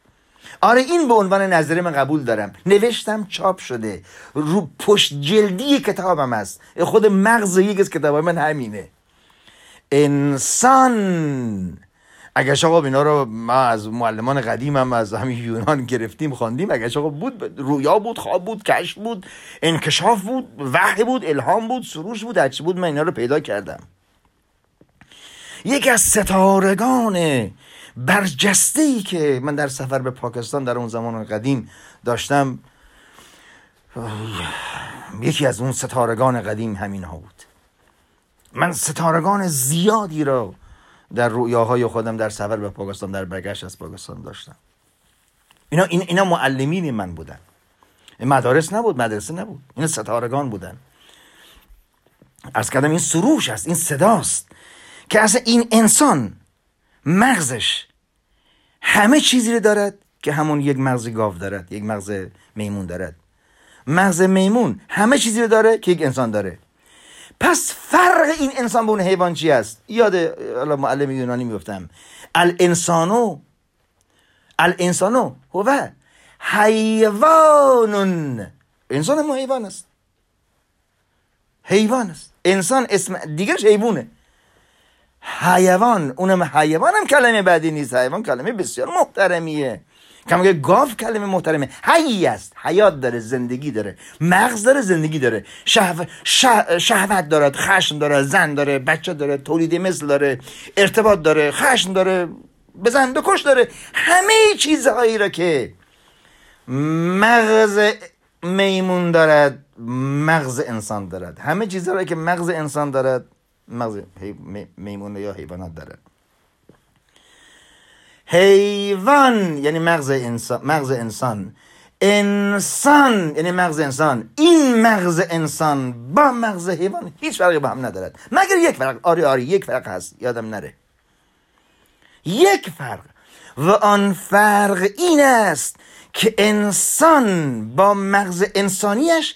Speaker 2: آره این به عنوان نظر من قبول دارم. نوشتم چاپ شده. رو پشت جلدی کتابم است خود مغز یک از کتاب من همینه. انسان اگر آقا اینا رو ما از معلمان قدیمم از همین یونان گرفتیم خواندیم اگر آقا بود رویا بود خواب بود کشف بود انکشاف بود وحی بود الهام بود سروش بود هرچی بود من اینا رو پیدا کردم. یکی از ستارگان برجسته ای که من در سفر به پاکستان در اون زمان قدیم داشتم یکی از اون ستارگان قدیم همین ها بود. من ستارگان زیادی را در رویاهای خودم در سفر به پاکستان در برگشت از پاکستان داشتم. اینا, اینا معلمین من بودن. مدارس نبود مدرسه نبود. این ستارگان بودن. از کردم این سروش است این صداست که اصلا این انسان مغزش همه چیزی رو دارد که همون یک مغز گاو دارد یک مغز میمون دارد. مغز میمون همه چیزی رو داره که یک انسان داره. پس فرق این انسان به اون حیوان چی است؟ یاد معلم یونانی می‌گفتم. الانسانو الانسانو هو حیوان انسان ما حیوان است. حیوان است. انسان اسم دیگرش حیوانه. حیوان اونم حیوان هم کلمه بعدی نیست. حیوان کلمه بسیار محترمیه. که میگه گاو کلمه محترمه. حی است. حیات داره زندگی داره. مغز داره زندگی داره. شهو... شهوت دارد خشم داره زن داره بچه داره تولید مثل داره ارتباط داره خشم داره بزن بکش داره. همه چیزهایی را که مغز میمون دارد مغز انسان دارد. همه چیزهایی که مغز انسان دارد مغز میمون یا حیوانات دارد. حیوان یعنی مغز انسان مغز انسان. انسان یعنی مغز انسان. این مغز انسان با مغز حیوان هیچ فرقی با هم ندارد. مگر یک فرق؟ آری آری یک فرق هست. یادم نره. یک فرق. و آن فرق این است که انسان با مغز انسانیش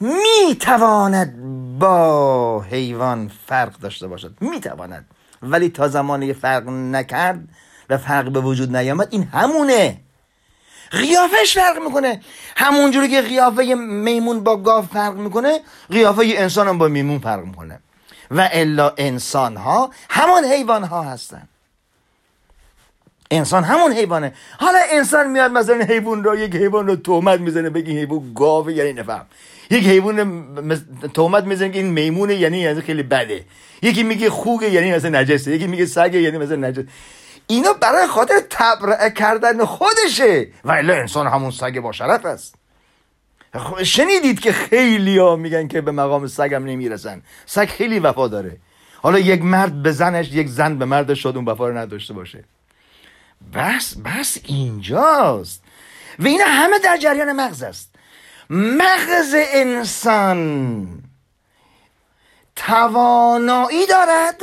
Speaker 2: می‌تواند با حیوان فرق داشته باشد. می‌تواند. ولی تا زمانی فرق نکرد و فرق به وجود نیامد این همونه. قیافش فرق می‌کنه. همونجوری که قیافه میمون با گاو فرق می‌کنه قیافه انسان هم با میمون فرق می‌کنه. و الا انسان ها همان حیوان ها هستن. انسان همون حیوانه. حالا انسان میاد مثلا حیوان را یک حیوان رو تومت می‌زنه بگی حیوان گاوه یعنی نفهم. یک حیوان تومت می‌زنه که این میمونه یعنی از خیلی بده. یکی میگه خوگه یعنی مثلا نجسه یکی میگه سگه یعنی مثلا نجس اینا برای خاطر تبرئه کردن خودشه. و الا انسان همون سگ با شرف است. خب، شنیدید که خیلی ها میگن که به مقام سگم نمی‌رسن. سگ خیلی وفا داره. حالا یک مرد به زنش یک زن به مردش شد اون وفا رو نداشته باشه. بس بس اینجاست. و اینا همه در جریان مغز است. مغز انسان توانایی دارد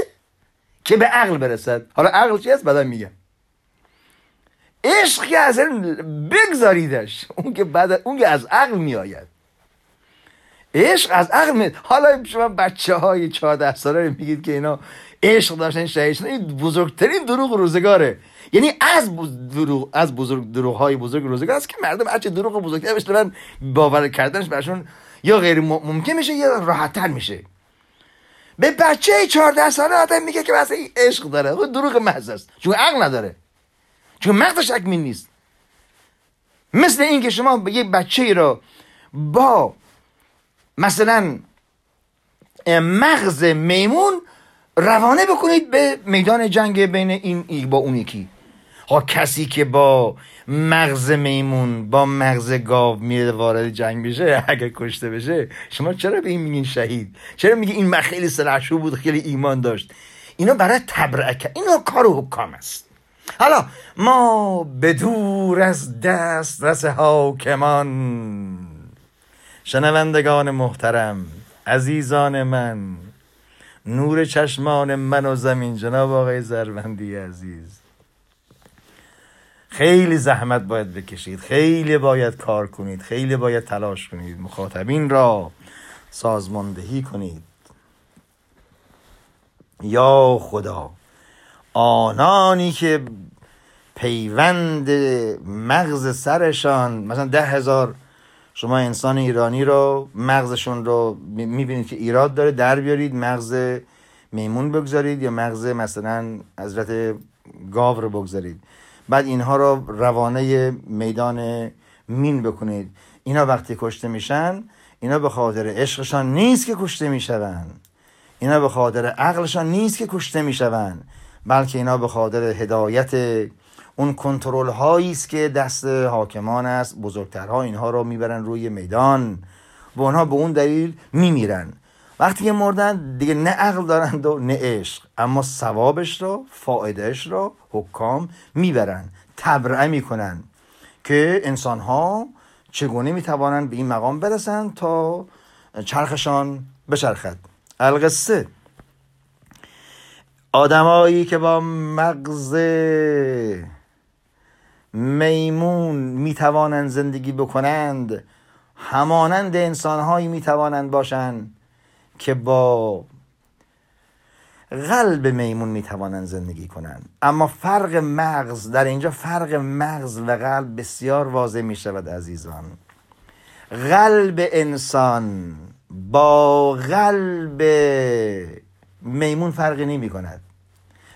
Speaker 2: که به عقل برسد. حالا عقل چی است بعدا میگم عشق که از بگذاریدش اون که بعد اون که از عقل میآید. عشق از عقل می حالا شما بچه های 14 ساله میگید که اینا عشق داشتن شهید این بزرگترین دروغ روزگاره. یعنی از دروغ از بزرگ دروغ های بزرگ روزگار است که مردم هرچه دروغ بزرگتر بشنن باور کردنش برشون یا غیر ممکن میشه یا راحتتر میشه. به بچه 14 ساله آدم میگه که مثلا این عشق داره. خود دروغ محض است. چون عقل نداره. چون مغزش اکمیل نیست. مثل اینکه شما یه بچه ای رو با مثلا مغز میمون روانه بکنید به میدان جنگ بین این با اون یکی. ها کسی که با مغز میمون با مغز گاو میره وارد جنگ بشه اگر کشته بشه شما چرا به این میگین شهید؟ چرا میگی این خیلی سلحشو بود خیلی ایمان داشت؟ اینا برای تبرعه اینا کار حکام است. حالا ما به دور از دست رس حاکمان. شنوندگان محترم عزیزان من نور چشمان من و زمین جناب آقای زروندی عزیز. خیلی زحمت باید بکشید. خیلی باید کار کنید. خیلی باید تلاش کنید. مخاطبین را سازماندهی کنید. یا خدا آنانی که پیوند مغز سرشان مثلا ده هزار شما انسان ایرانی رو مغزشون رو می‌بینید که ایراد داره در بیارید مغز میمون بگذارید یا مغز مثلا حضرت گاو رو بگذارید. بعد اینها رو روانه میدان مین بکنید. اینا وقتی کشته میشن اینا به خاطر عشقشان نیست که کشته می‌شوند اینا به خاطر عقلشان نیست که کشته می‌شوند بلکه اینا به خاطر هدایت اون کنترل هایی است که دست حاکمان است. بزرگترها اینها رو می‌برن روی میدان. و اونها به اون دلیل میمیرن. وقتی که مردن دیگه نه عقل دارند و نه عشق اما ثوابش را فایدهش را حکام می‌برن تبرعه می‌کنن که انسان ها چگونه می‌توانند به این مقام برسند تا چرخشان بچرخد. القصه. آدمایی که با مغز میمون می‌توانند زندگی بکنند همانند انسانهایی می‌توانند باشند. که با قلب میمون می‌توانند زندگی کنند. اما فرق مغز در اینجا فرق مغز و قلب بسیار واضح می شود عزیزان. قلب انسان با قلب میمون فرقی نمی کند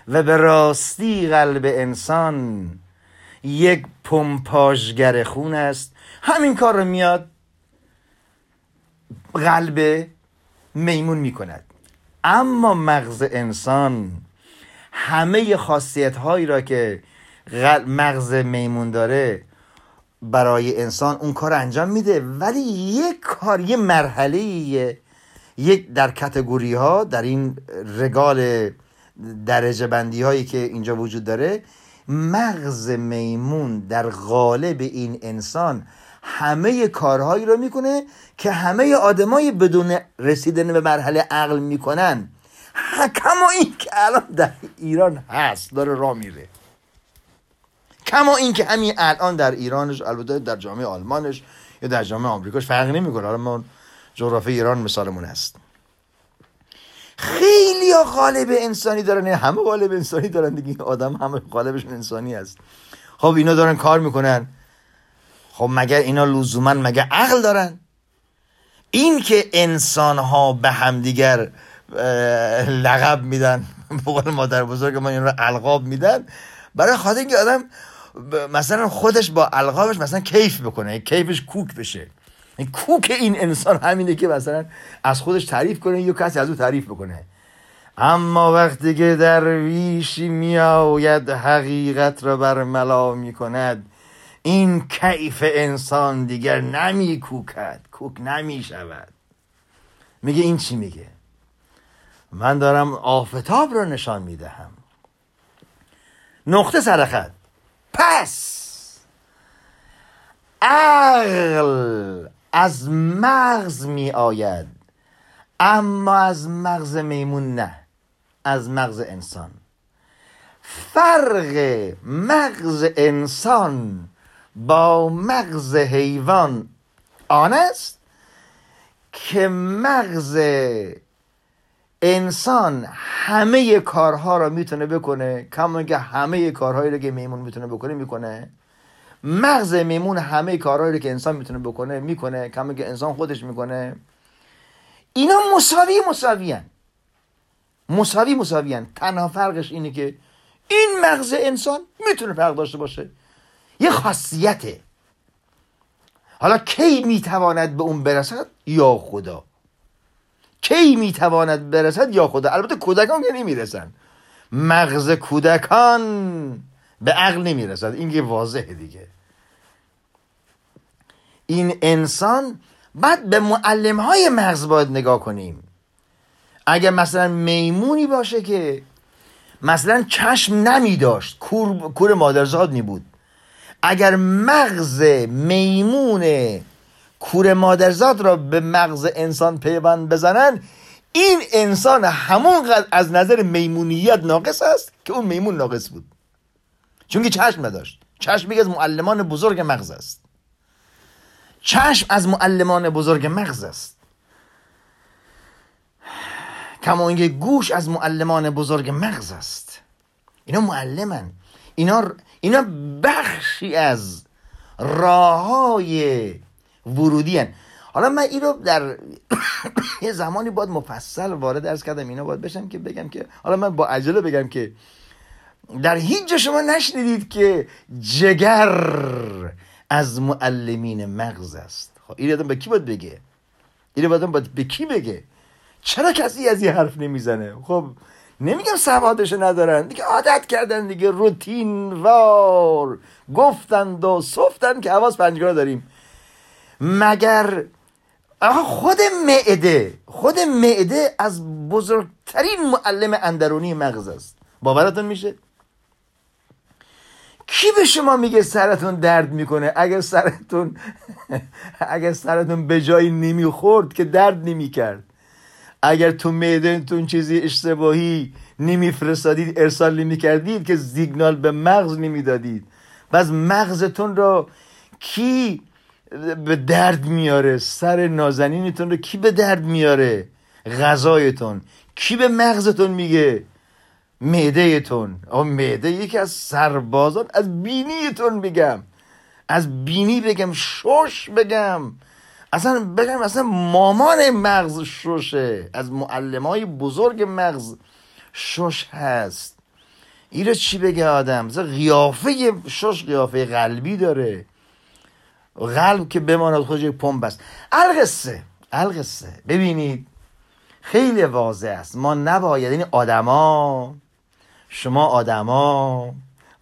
Speaker 2: و به راستی قلب انسان یک پمپاژگر خون است. همین کار رو میاد قلب میمون می‌کند. اما مغز انسان همه خاصیت هایی را که مغز میمون داره برای انسان اون کار انجام میده. ولی یک کار یه مرحله یک در کتگوری ها در این رگال درجه بندی هایی که اینجا وجود داره مغز میمون در قالب این انسان همه کارهایی رو می‌کنه که همه آدمای بدون رسیدن به مرحله عقل می‌کنن. کما این که الان در ایران هست داره راه میره. کما این که همین الان در ایرانش البته در جامعه آلمانش یا در جامعه آمریکاش فرق نمی‌کنه. حالا ما جغرافی ایران مثالمون هست. خیلی ها قالب انسانی دارن همه قالب انسانی دارن دیگه. آدم همه قالبشون انسانی هست. خب اینا دارن کار می‌کنن. خب مگر اینا لزوما مگر عقل دارن؟ این که انسان ها به همدیگر لقب میدن بقول مادر بزرگ ما این رو القاب میدن برای خاطر اینکه آدم مثلا خودش با القابش مثلا کیف بکنه کیفش کوک بشه. کوک این انسان همینه که مثلا از خودش تعریف کنه یا کسی از او تعریف بکنه. اما وقتی که درویشی میآید حقیقت را بر ملا می‌کند. این کیف انسان دیگر نمی کوکد کوک نمی شود میگه این چی میگه؟ من دارم آفتاب را نشان می‌دهم. نقطه سرخط پس عقل از مغز می آید اما از مغز میمون نه از مغز انسان. فرق مغز انسان با مغز حیوان آن است که مغز انسان همه کارها را می‌تونه بکنه. کما که همه کارهایی رو که میمون می‌تونه بکنه می‌کنه. مغز میمون همه کارهایی رو که انسان می‌تونه بکنه می‌کنه. کما که انسان خودش می‌کنه. اینا مساوی مساوی هن. مساوی مساوی هن. تنها فرقش اینه که این مغز انسان می‌تونه فرق داشته باشه. یه خاصیته. حالا کی می‌تواند به اون برسد؟ یا خدا. کی می‌تواند برسد؟ یا خدا. البته کودکان که نمی‌رسن. مغز کودکان به عقل نمی‌رسد. این که واضحه دیگه. این انسان بعد به معلم های مغز باید نگاه کنیم. اگر مثلا میمونی باشه که مثلا چشم نمی داشت کور, کور مادرزاد نی بود. اگر مغز میمون کور مادرزاد را به مغز انسان پیوند بزنن این انسان همون از نظر میمونیت ناقص است که اون میمون ناقص بود. چون که چشم نداشت. چشم از معلمان بزرگ مغز است. چشم از معلمان بزرگ مغز است. کما اینکه گوش از معلمان بزرگ مغز است. اینا معلمن. اینا اینا بخشی از راه های ورودی هن. حالا من این رو در یه زمانی باید مفصل وارد ارز کردم اینا باید بشم که بگم که حالا من با عجله بگم که در هیچ جا شما نشنیدید که جگر از معلمین مغز است. خب این آدم به کی باید بگه؟ این آدم باید به کی بگه؟ چرا کسی از این حرف نمی‌زنه؟ خب نمیگم سوادش ندارن دیگه عادت کردن دیگه روتین وار. گفتند و صفتن که حواس پنجگانه داریم. مگر آقا خود معده خود معده از بزرگترین معلم اندرونی مغز است. باورتون میشه؟ کی به شما میگه سرتون درد می‌کنه؟ اگر سرتون اگر سرتون به جایی نمی‌خورد که درد نمی‌کرد. اگر تو معدهتون چیزی اشتباهی نمیفرستادید ارسال نمی‌کردید که سیگنال به مغز نمی‌دادید. بس مغزتون را کی به درد میاره؟ سر نازنینتون رو کی به درد میاره؟ غذایتون. کی به مغزتون میگه؟ معدهتون آقا معده یکی از سربازان از بینیتون میگم. از بینی بگم شش بگم. اصلا بگم اصلا مامان مغز ششه از معلم های بزرگ مغز شش هست. این چی بگه آدم؟ قیافه شش قیافه قلبی داره. قلب که بماند خودش یک پمپ است. القصه القصه. ببینید خیلی واضح است. ما نباید این آدما شما آدما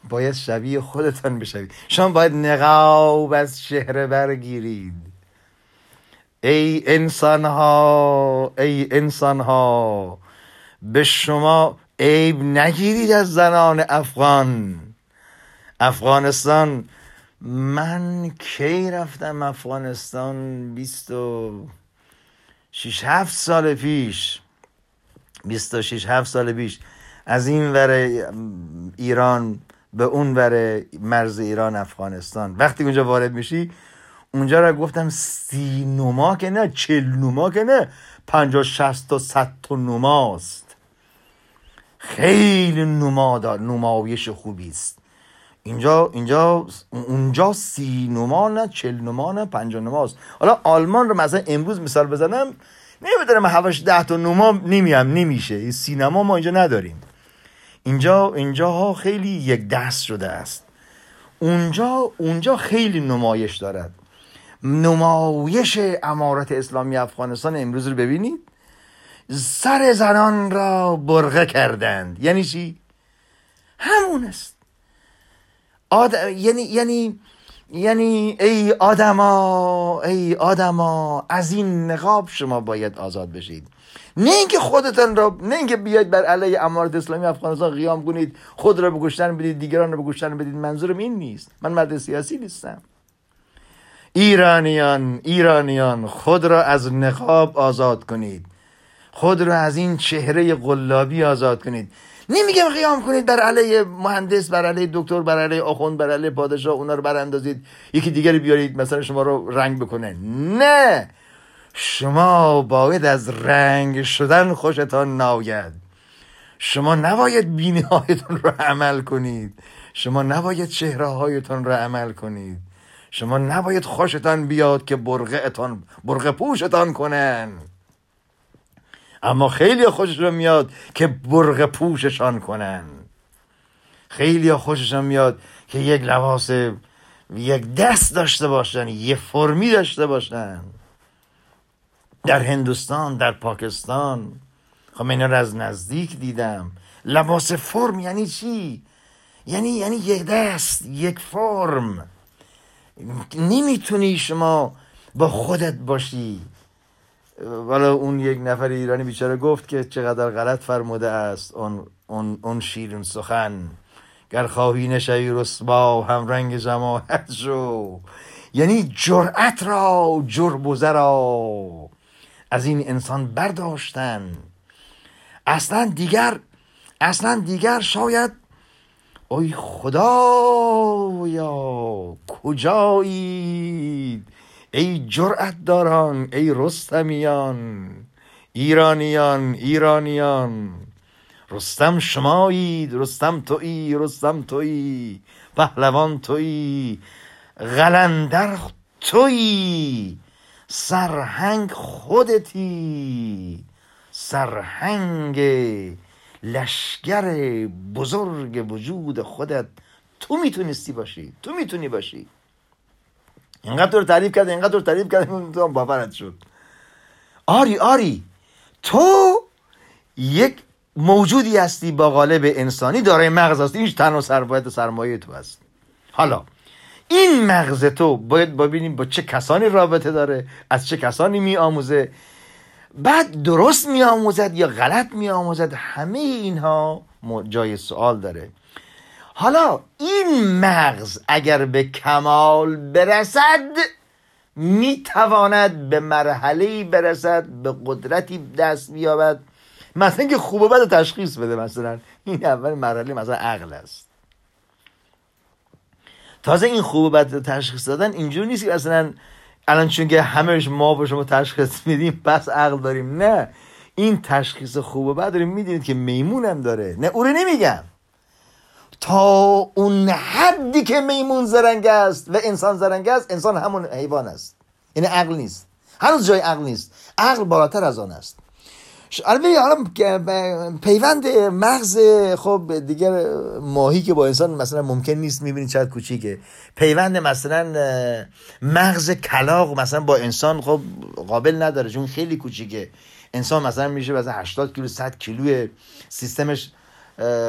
Speaker 2: باید شبیه خودتان بشوید. شما باید نقاب از چهره برگیرید. ای انسان ها ای انسان ها به شما عیب نگیرید از زنان افغان. افغانستان من کی رفتم افغانستان بیست و شیش هفت سال پیش؟ بیست و شیش هفت سال پیش. از این ور ایران به اون ور مرز ایران افغانستان. وقتی اونجا وارد میشی اونجا را گفتم سی نما که نه چل نما که نه. پنجا شست و ست تا نماست. خیلی نما دار نمایش خوبی است. اینجا اینجا اونجا سی نما نه چل نما نه پنج نماست. حالا آلمان رو مثلا امروز مثال بزنم نمی‌دونم هواش ده تا نما نمیم نمیشه. سینما ما اینجا نداریم. اینجا اینجا ها خیلی یک دست شده است. اونجا اونجا خیلی نمایش دارد. نمایش امارت اسلامی افغانستان امروز رو ببینید. سر زنان را برغه کردند. یعنی چی؟ همون است. آد... یعنی یعنی یعنی ای آدما ای آدما از این نقاب شما باید آزاد بشید. نه اینکه خودتان را نه اینکه بیاید بر علیه امارت اسلامی افغانستان قیام کنید خود را به گشتن بدید دیگران را به گشتن بدید منظورم این نیست. من مرد سیاسی نیستم. ایرانیان ایرانیان خود را از نقاب آزاد کنید. خود را از این چهره قلابی آزاد کنید. نمیگم قیام کنید بر علیه مهندس بر علیه دکتر بر علیه آخوند بر علیه پادشاه اونا رو براندازید. یکی دیگری بیارید مثلا شما رو رنگ بکنه. نه! شما باید از رنگ شدن خوشتان ناید. شما نباید بینی هایتون رو عمل کنید. شما نباید چهره هایتون رو عمل کنید. شما نباید خوشتان بیاد که برغه برغه پوشتان کنن. اما خیلی خوششون میاد که برغه پوششان کنن. خیلی خوششون میاد که یک لباس یک دست داشته باشن یه فرمی داشته باشن. در هندوستان در پاکستان. خب من رو از نزدیک دیدم. لباس فرم یعنی چی؟ یعنی یعنی یک دست یک فرم. نمی‌تونی شما با خودت باشی. والا اون یک نفر ایرانی بیچاره گفت که چقدر غلط فرموده است. اون, اون, اون شیرین سخن. گر خواهی نشوی رسوا هم رنگ جماعت شو. یعنی جرأت را جربوزه را از این انسان برداشتن. اصلا دیگر اصلا دیگر شاید ای خدایا کجایید ای جرأت داران ای رستمیان ایرانیان ایرانیان. رستم شمایید رستم تویی رستم تویی پهلوان تویی غلندر تویی سرهنگ خودتی سرهنگ لشگر بزرگ وجود خودت. تو می‌تونستی باشی تو می‌تونی باشی. اینقدر تعریف کرده اینقدر تعریف کرده تو باورت شد. آری آری. تو یک موجودی هستی با قالب انسانی دارای مغز هستی این تن و سرمایه سرمایه تو هست حالا این مغز تو باید ببینیم با چه کسانی رابطه داره از چه کسانی می آموزه بعد درست می آموزد یا غلط می آموزد همه اینها جای سوال داره. حالا این مغز اگر به کمال برسد می تواند به مرحله برسد به قدرتی دست بیابد. مثلا که خوب و بد تشخیص بده مثلا. این اول مرحله مثلا عقل است. تازه این خوب و بد تشخیص دادن اینجور نیست که مثلا الان چون که همهش ما به شما تشخیص میدیم پس عقل داریم. نه این تشخیص خوب و بد داریم می‌دونید که میمون هم داره. نه او رو نمیگم. تا اون حدی که میمون زرنگ است و انسان زرنگ است انسان همون حیوان است. یعنی عقل نیست. هنوز جای عقل نیست. عقل بالاتر از آن است. البته حالا پیوند مغز خب دیگر ماهی که با انسان مثلا ممکن نیست می‌بینید چقدر کوچیکه. پیوند مثلا مغز کلاق مثلا با انسان خب قابل نداره چون خیلی کوچیکه. انسان مثلا میشه مثلا 80 کیلو 100 کیلو سیستمش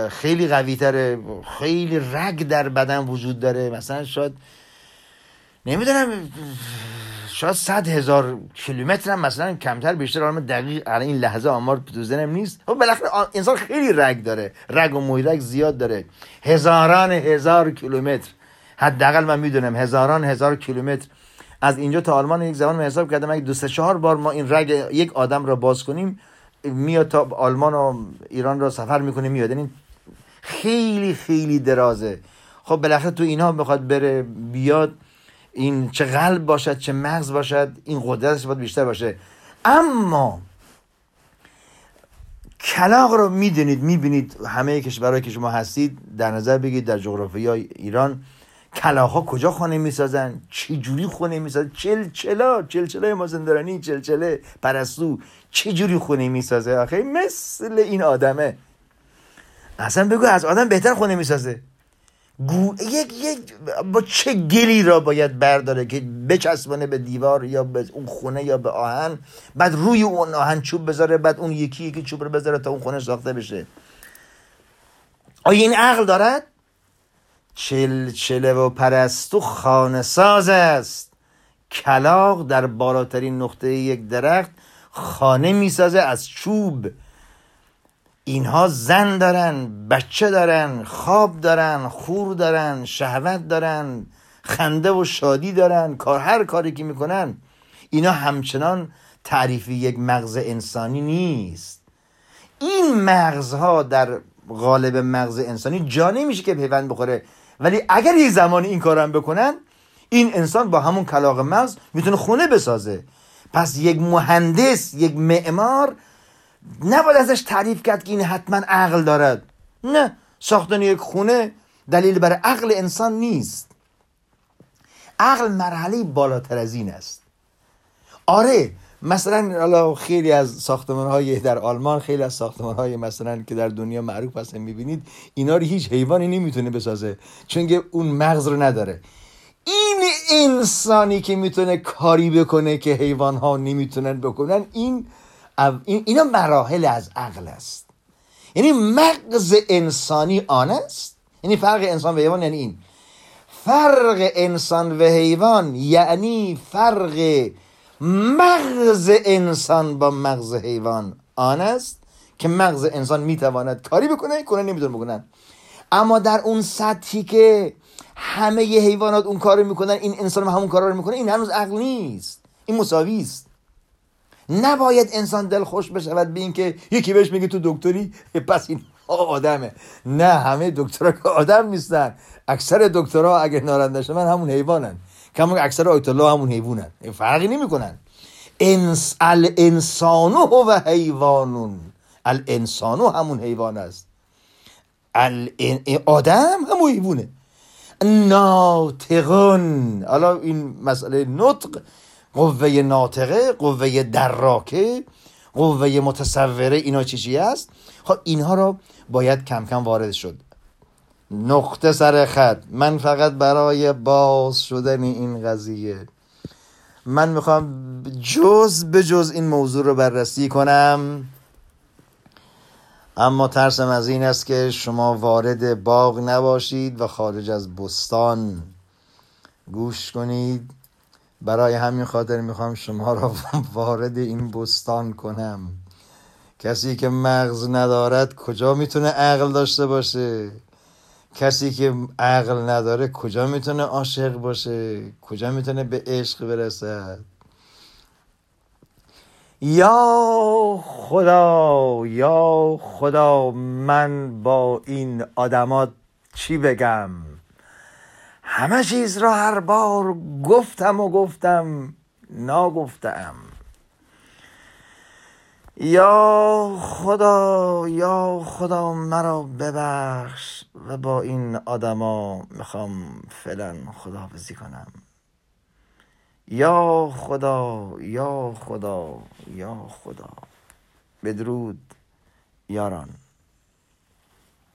Speaker 2: خیلی قوی تره خیلی رگ در بدن وجود داره. مثلا شاید نمی‌دونم شاید صد هزار کیلومتر هم مثلا کمتر بیشتر. آرام دقیق الان این لحظه آمار تو ذهنم نیست. خب بالاخره انسان خیلی رگ داره. رگ و رگ زیاد داره. هزاران هزار کیلومتر. حداقل من می‌دونم هزاران هزار کیلومتر. از اینجا تا آلمان یک زمان من حساب کردم اگه دو سه چهار بار ما این رگ یک آدم را باز کنیم میاد تا آلمان و ایران را سفر می‌کنه میاد. این یعنی خیلی خیلی درازه. خب بالاخره تو اینها می‌خواد بره بیاد. این چه قلب باشد چه مغز باشد این قدرتش باید بیشتر باشه. اما کلاق رو می‌دونید می‌بینید همه کشورهایی که شما هستید در نظر بگید در جغرافی ایران کلاق ها کجا خانه می‌سازن؟ چه جوری خونه می‌سازن؟ چلچلا چلچلا مازندرانی چلچله پرستو چه جوری خونه می‌سازه؟ آخه مثل این آدمه. اصلا بگو از آدم بهتر خونه می‌سازه. گو... یک یک با چه گلی را باید برداره که بچسبانه به دیوار یا به اون خونه یا به آهن بعد روی اون آهن چوب بذاره بعد اون یکی یکی چوب رو بذاره تا اون خونه ساخته بشه. آیا این عقل دارد؟ چل چله و پرستو خانه ساز است. کلاق در بالاترین نقطه یک درخت خانه می‌سازه از چوب. اینها زن دارن بچه دارن خواب دارن خور دارن شهوت دارن خنده و شادی دارن کار هر کاری که می‌کنن اینا همچنان تعریفی یک مغز انسانی نیست. این مغزها در غالب مغز انسانی جا نمیشه که پیوند بخوره. ولی اگر یه زمانی این کارم بکنن این انسان با همون کلاق مغز می‌تونه خونه بسازه. پس یک مهندس یک معمار نباید ازش تعریف کرد که این حتما عقل دارد. نه ساختن یک خونه دلیل بر عقل انسان نیست. عقل مرحله بالاتر از این است. آره مثلا خیلی از ساختمان های در آلمان خیلی از ساختمان های مثلا که در دنیا معروف هستن می‌بینید اینا رو هیچ حیوانی نمی‌تونه بسازه چون که اون مغز رو نداره. این انسانی که می‌تونه کاری بکنه که حیوان ها نمی‌تونن بکنن این اینا مراحل از عقل است. یعنی مغز انسانی آن است. یعنی فرق انسان و حیوان یعنی این. فرق انسان و حیوان یعنی فرق مغز انسان با مغز حیوان آن است که مغز انسان می‌تواند کاری بکنه کنه نمی‌تونه بکنن اما در اون سطحی که همه حیوانات اون کارو می‌کنن این انسان هم همون کار رو می‌کنه این هنوز عقل نیست. این مساوی است. نباید انسان دل خوش بشود به اینکه یکی بهش میگه تو دکتری پس این آدمه. نه همه دکترها که آدم نیستن. اکثر دکترها اگه نارنده من همون حیوانن. کما اکثر آیت الله همون حیوانن. فرقی نمی‌کنن. انس الانسانو و حیوانون. الانسانو همون حیوان است. آدم همون حیوانه. ناطقون. حالا این مسئله نطق قوه ناطقه قوه دراکه قوه متصوره اینا چی چی است؟ خب اینها رو باید کم کم وارد شد. نقطه سر خط. من فقط برای باز شدن این قضیه. من می‌خوام جز به جز این موضوع رو بررسی کنم. اما ترسم از این است که شما وارد باغ نباشید و خارج از بستان. گوش کنید. برای همین خاطر می‌خوام شما را وارد این بستان کنم. کسی که مغز ندارد کجا می‌تونه عقل داشته باشه؟ کسی که عقل نداره کجا می‌تونه عاشق باشه؟ کجا می‌تونه به عشق برسد؟ یا خدا یا خدا من با این آدمات چی بگم؟ همه چیز را هر بار گفتم و گفتم ناگفتم. یا خدا یا خدا مرا ببخش و با این آدما می‌خوام فعلا خداحافظی کنم. یا خدا یا خدا یا خدا. بدرود یاران.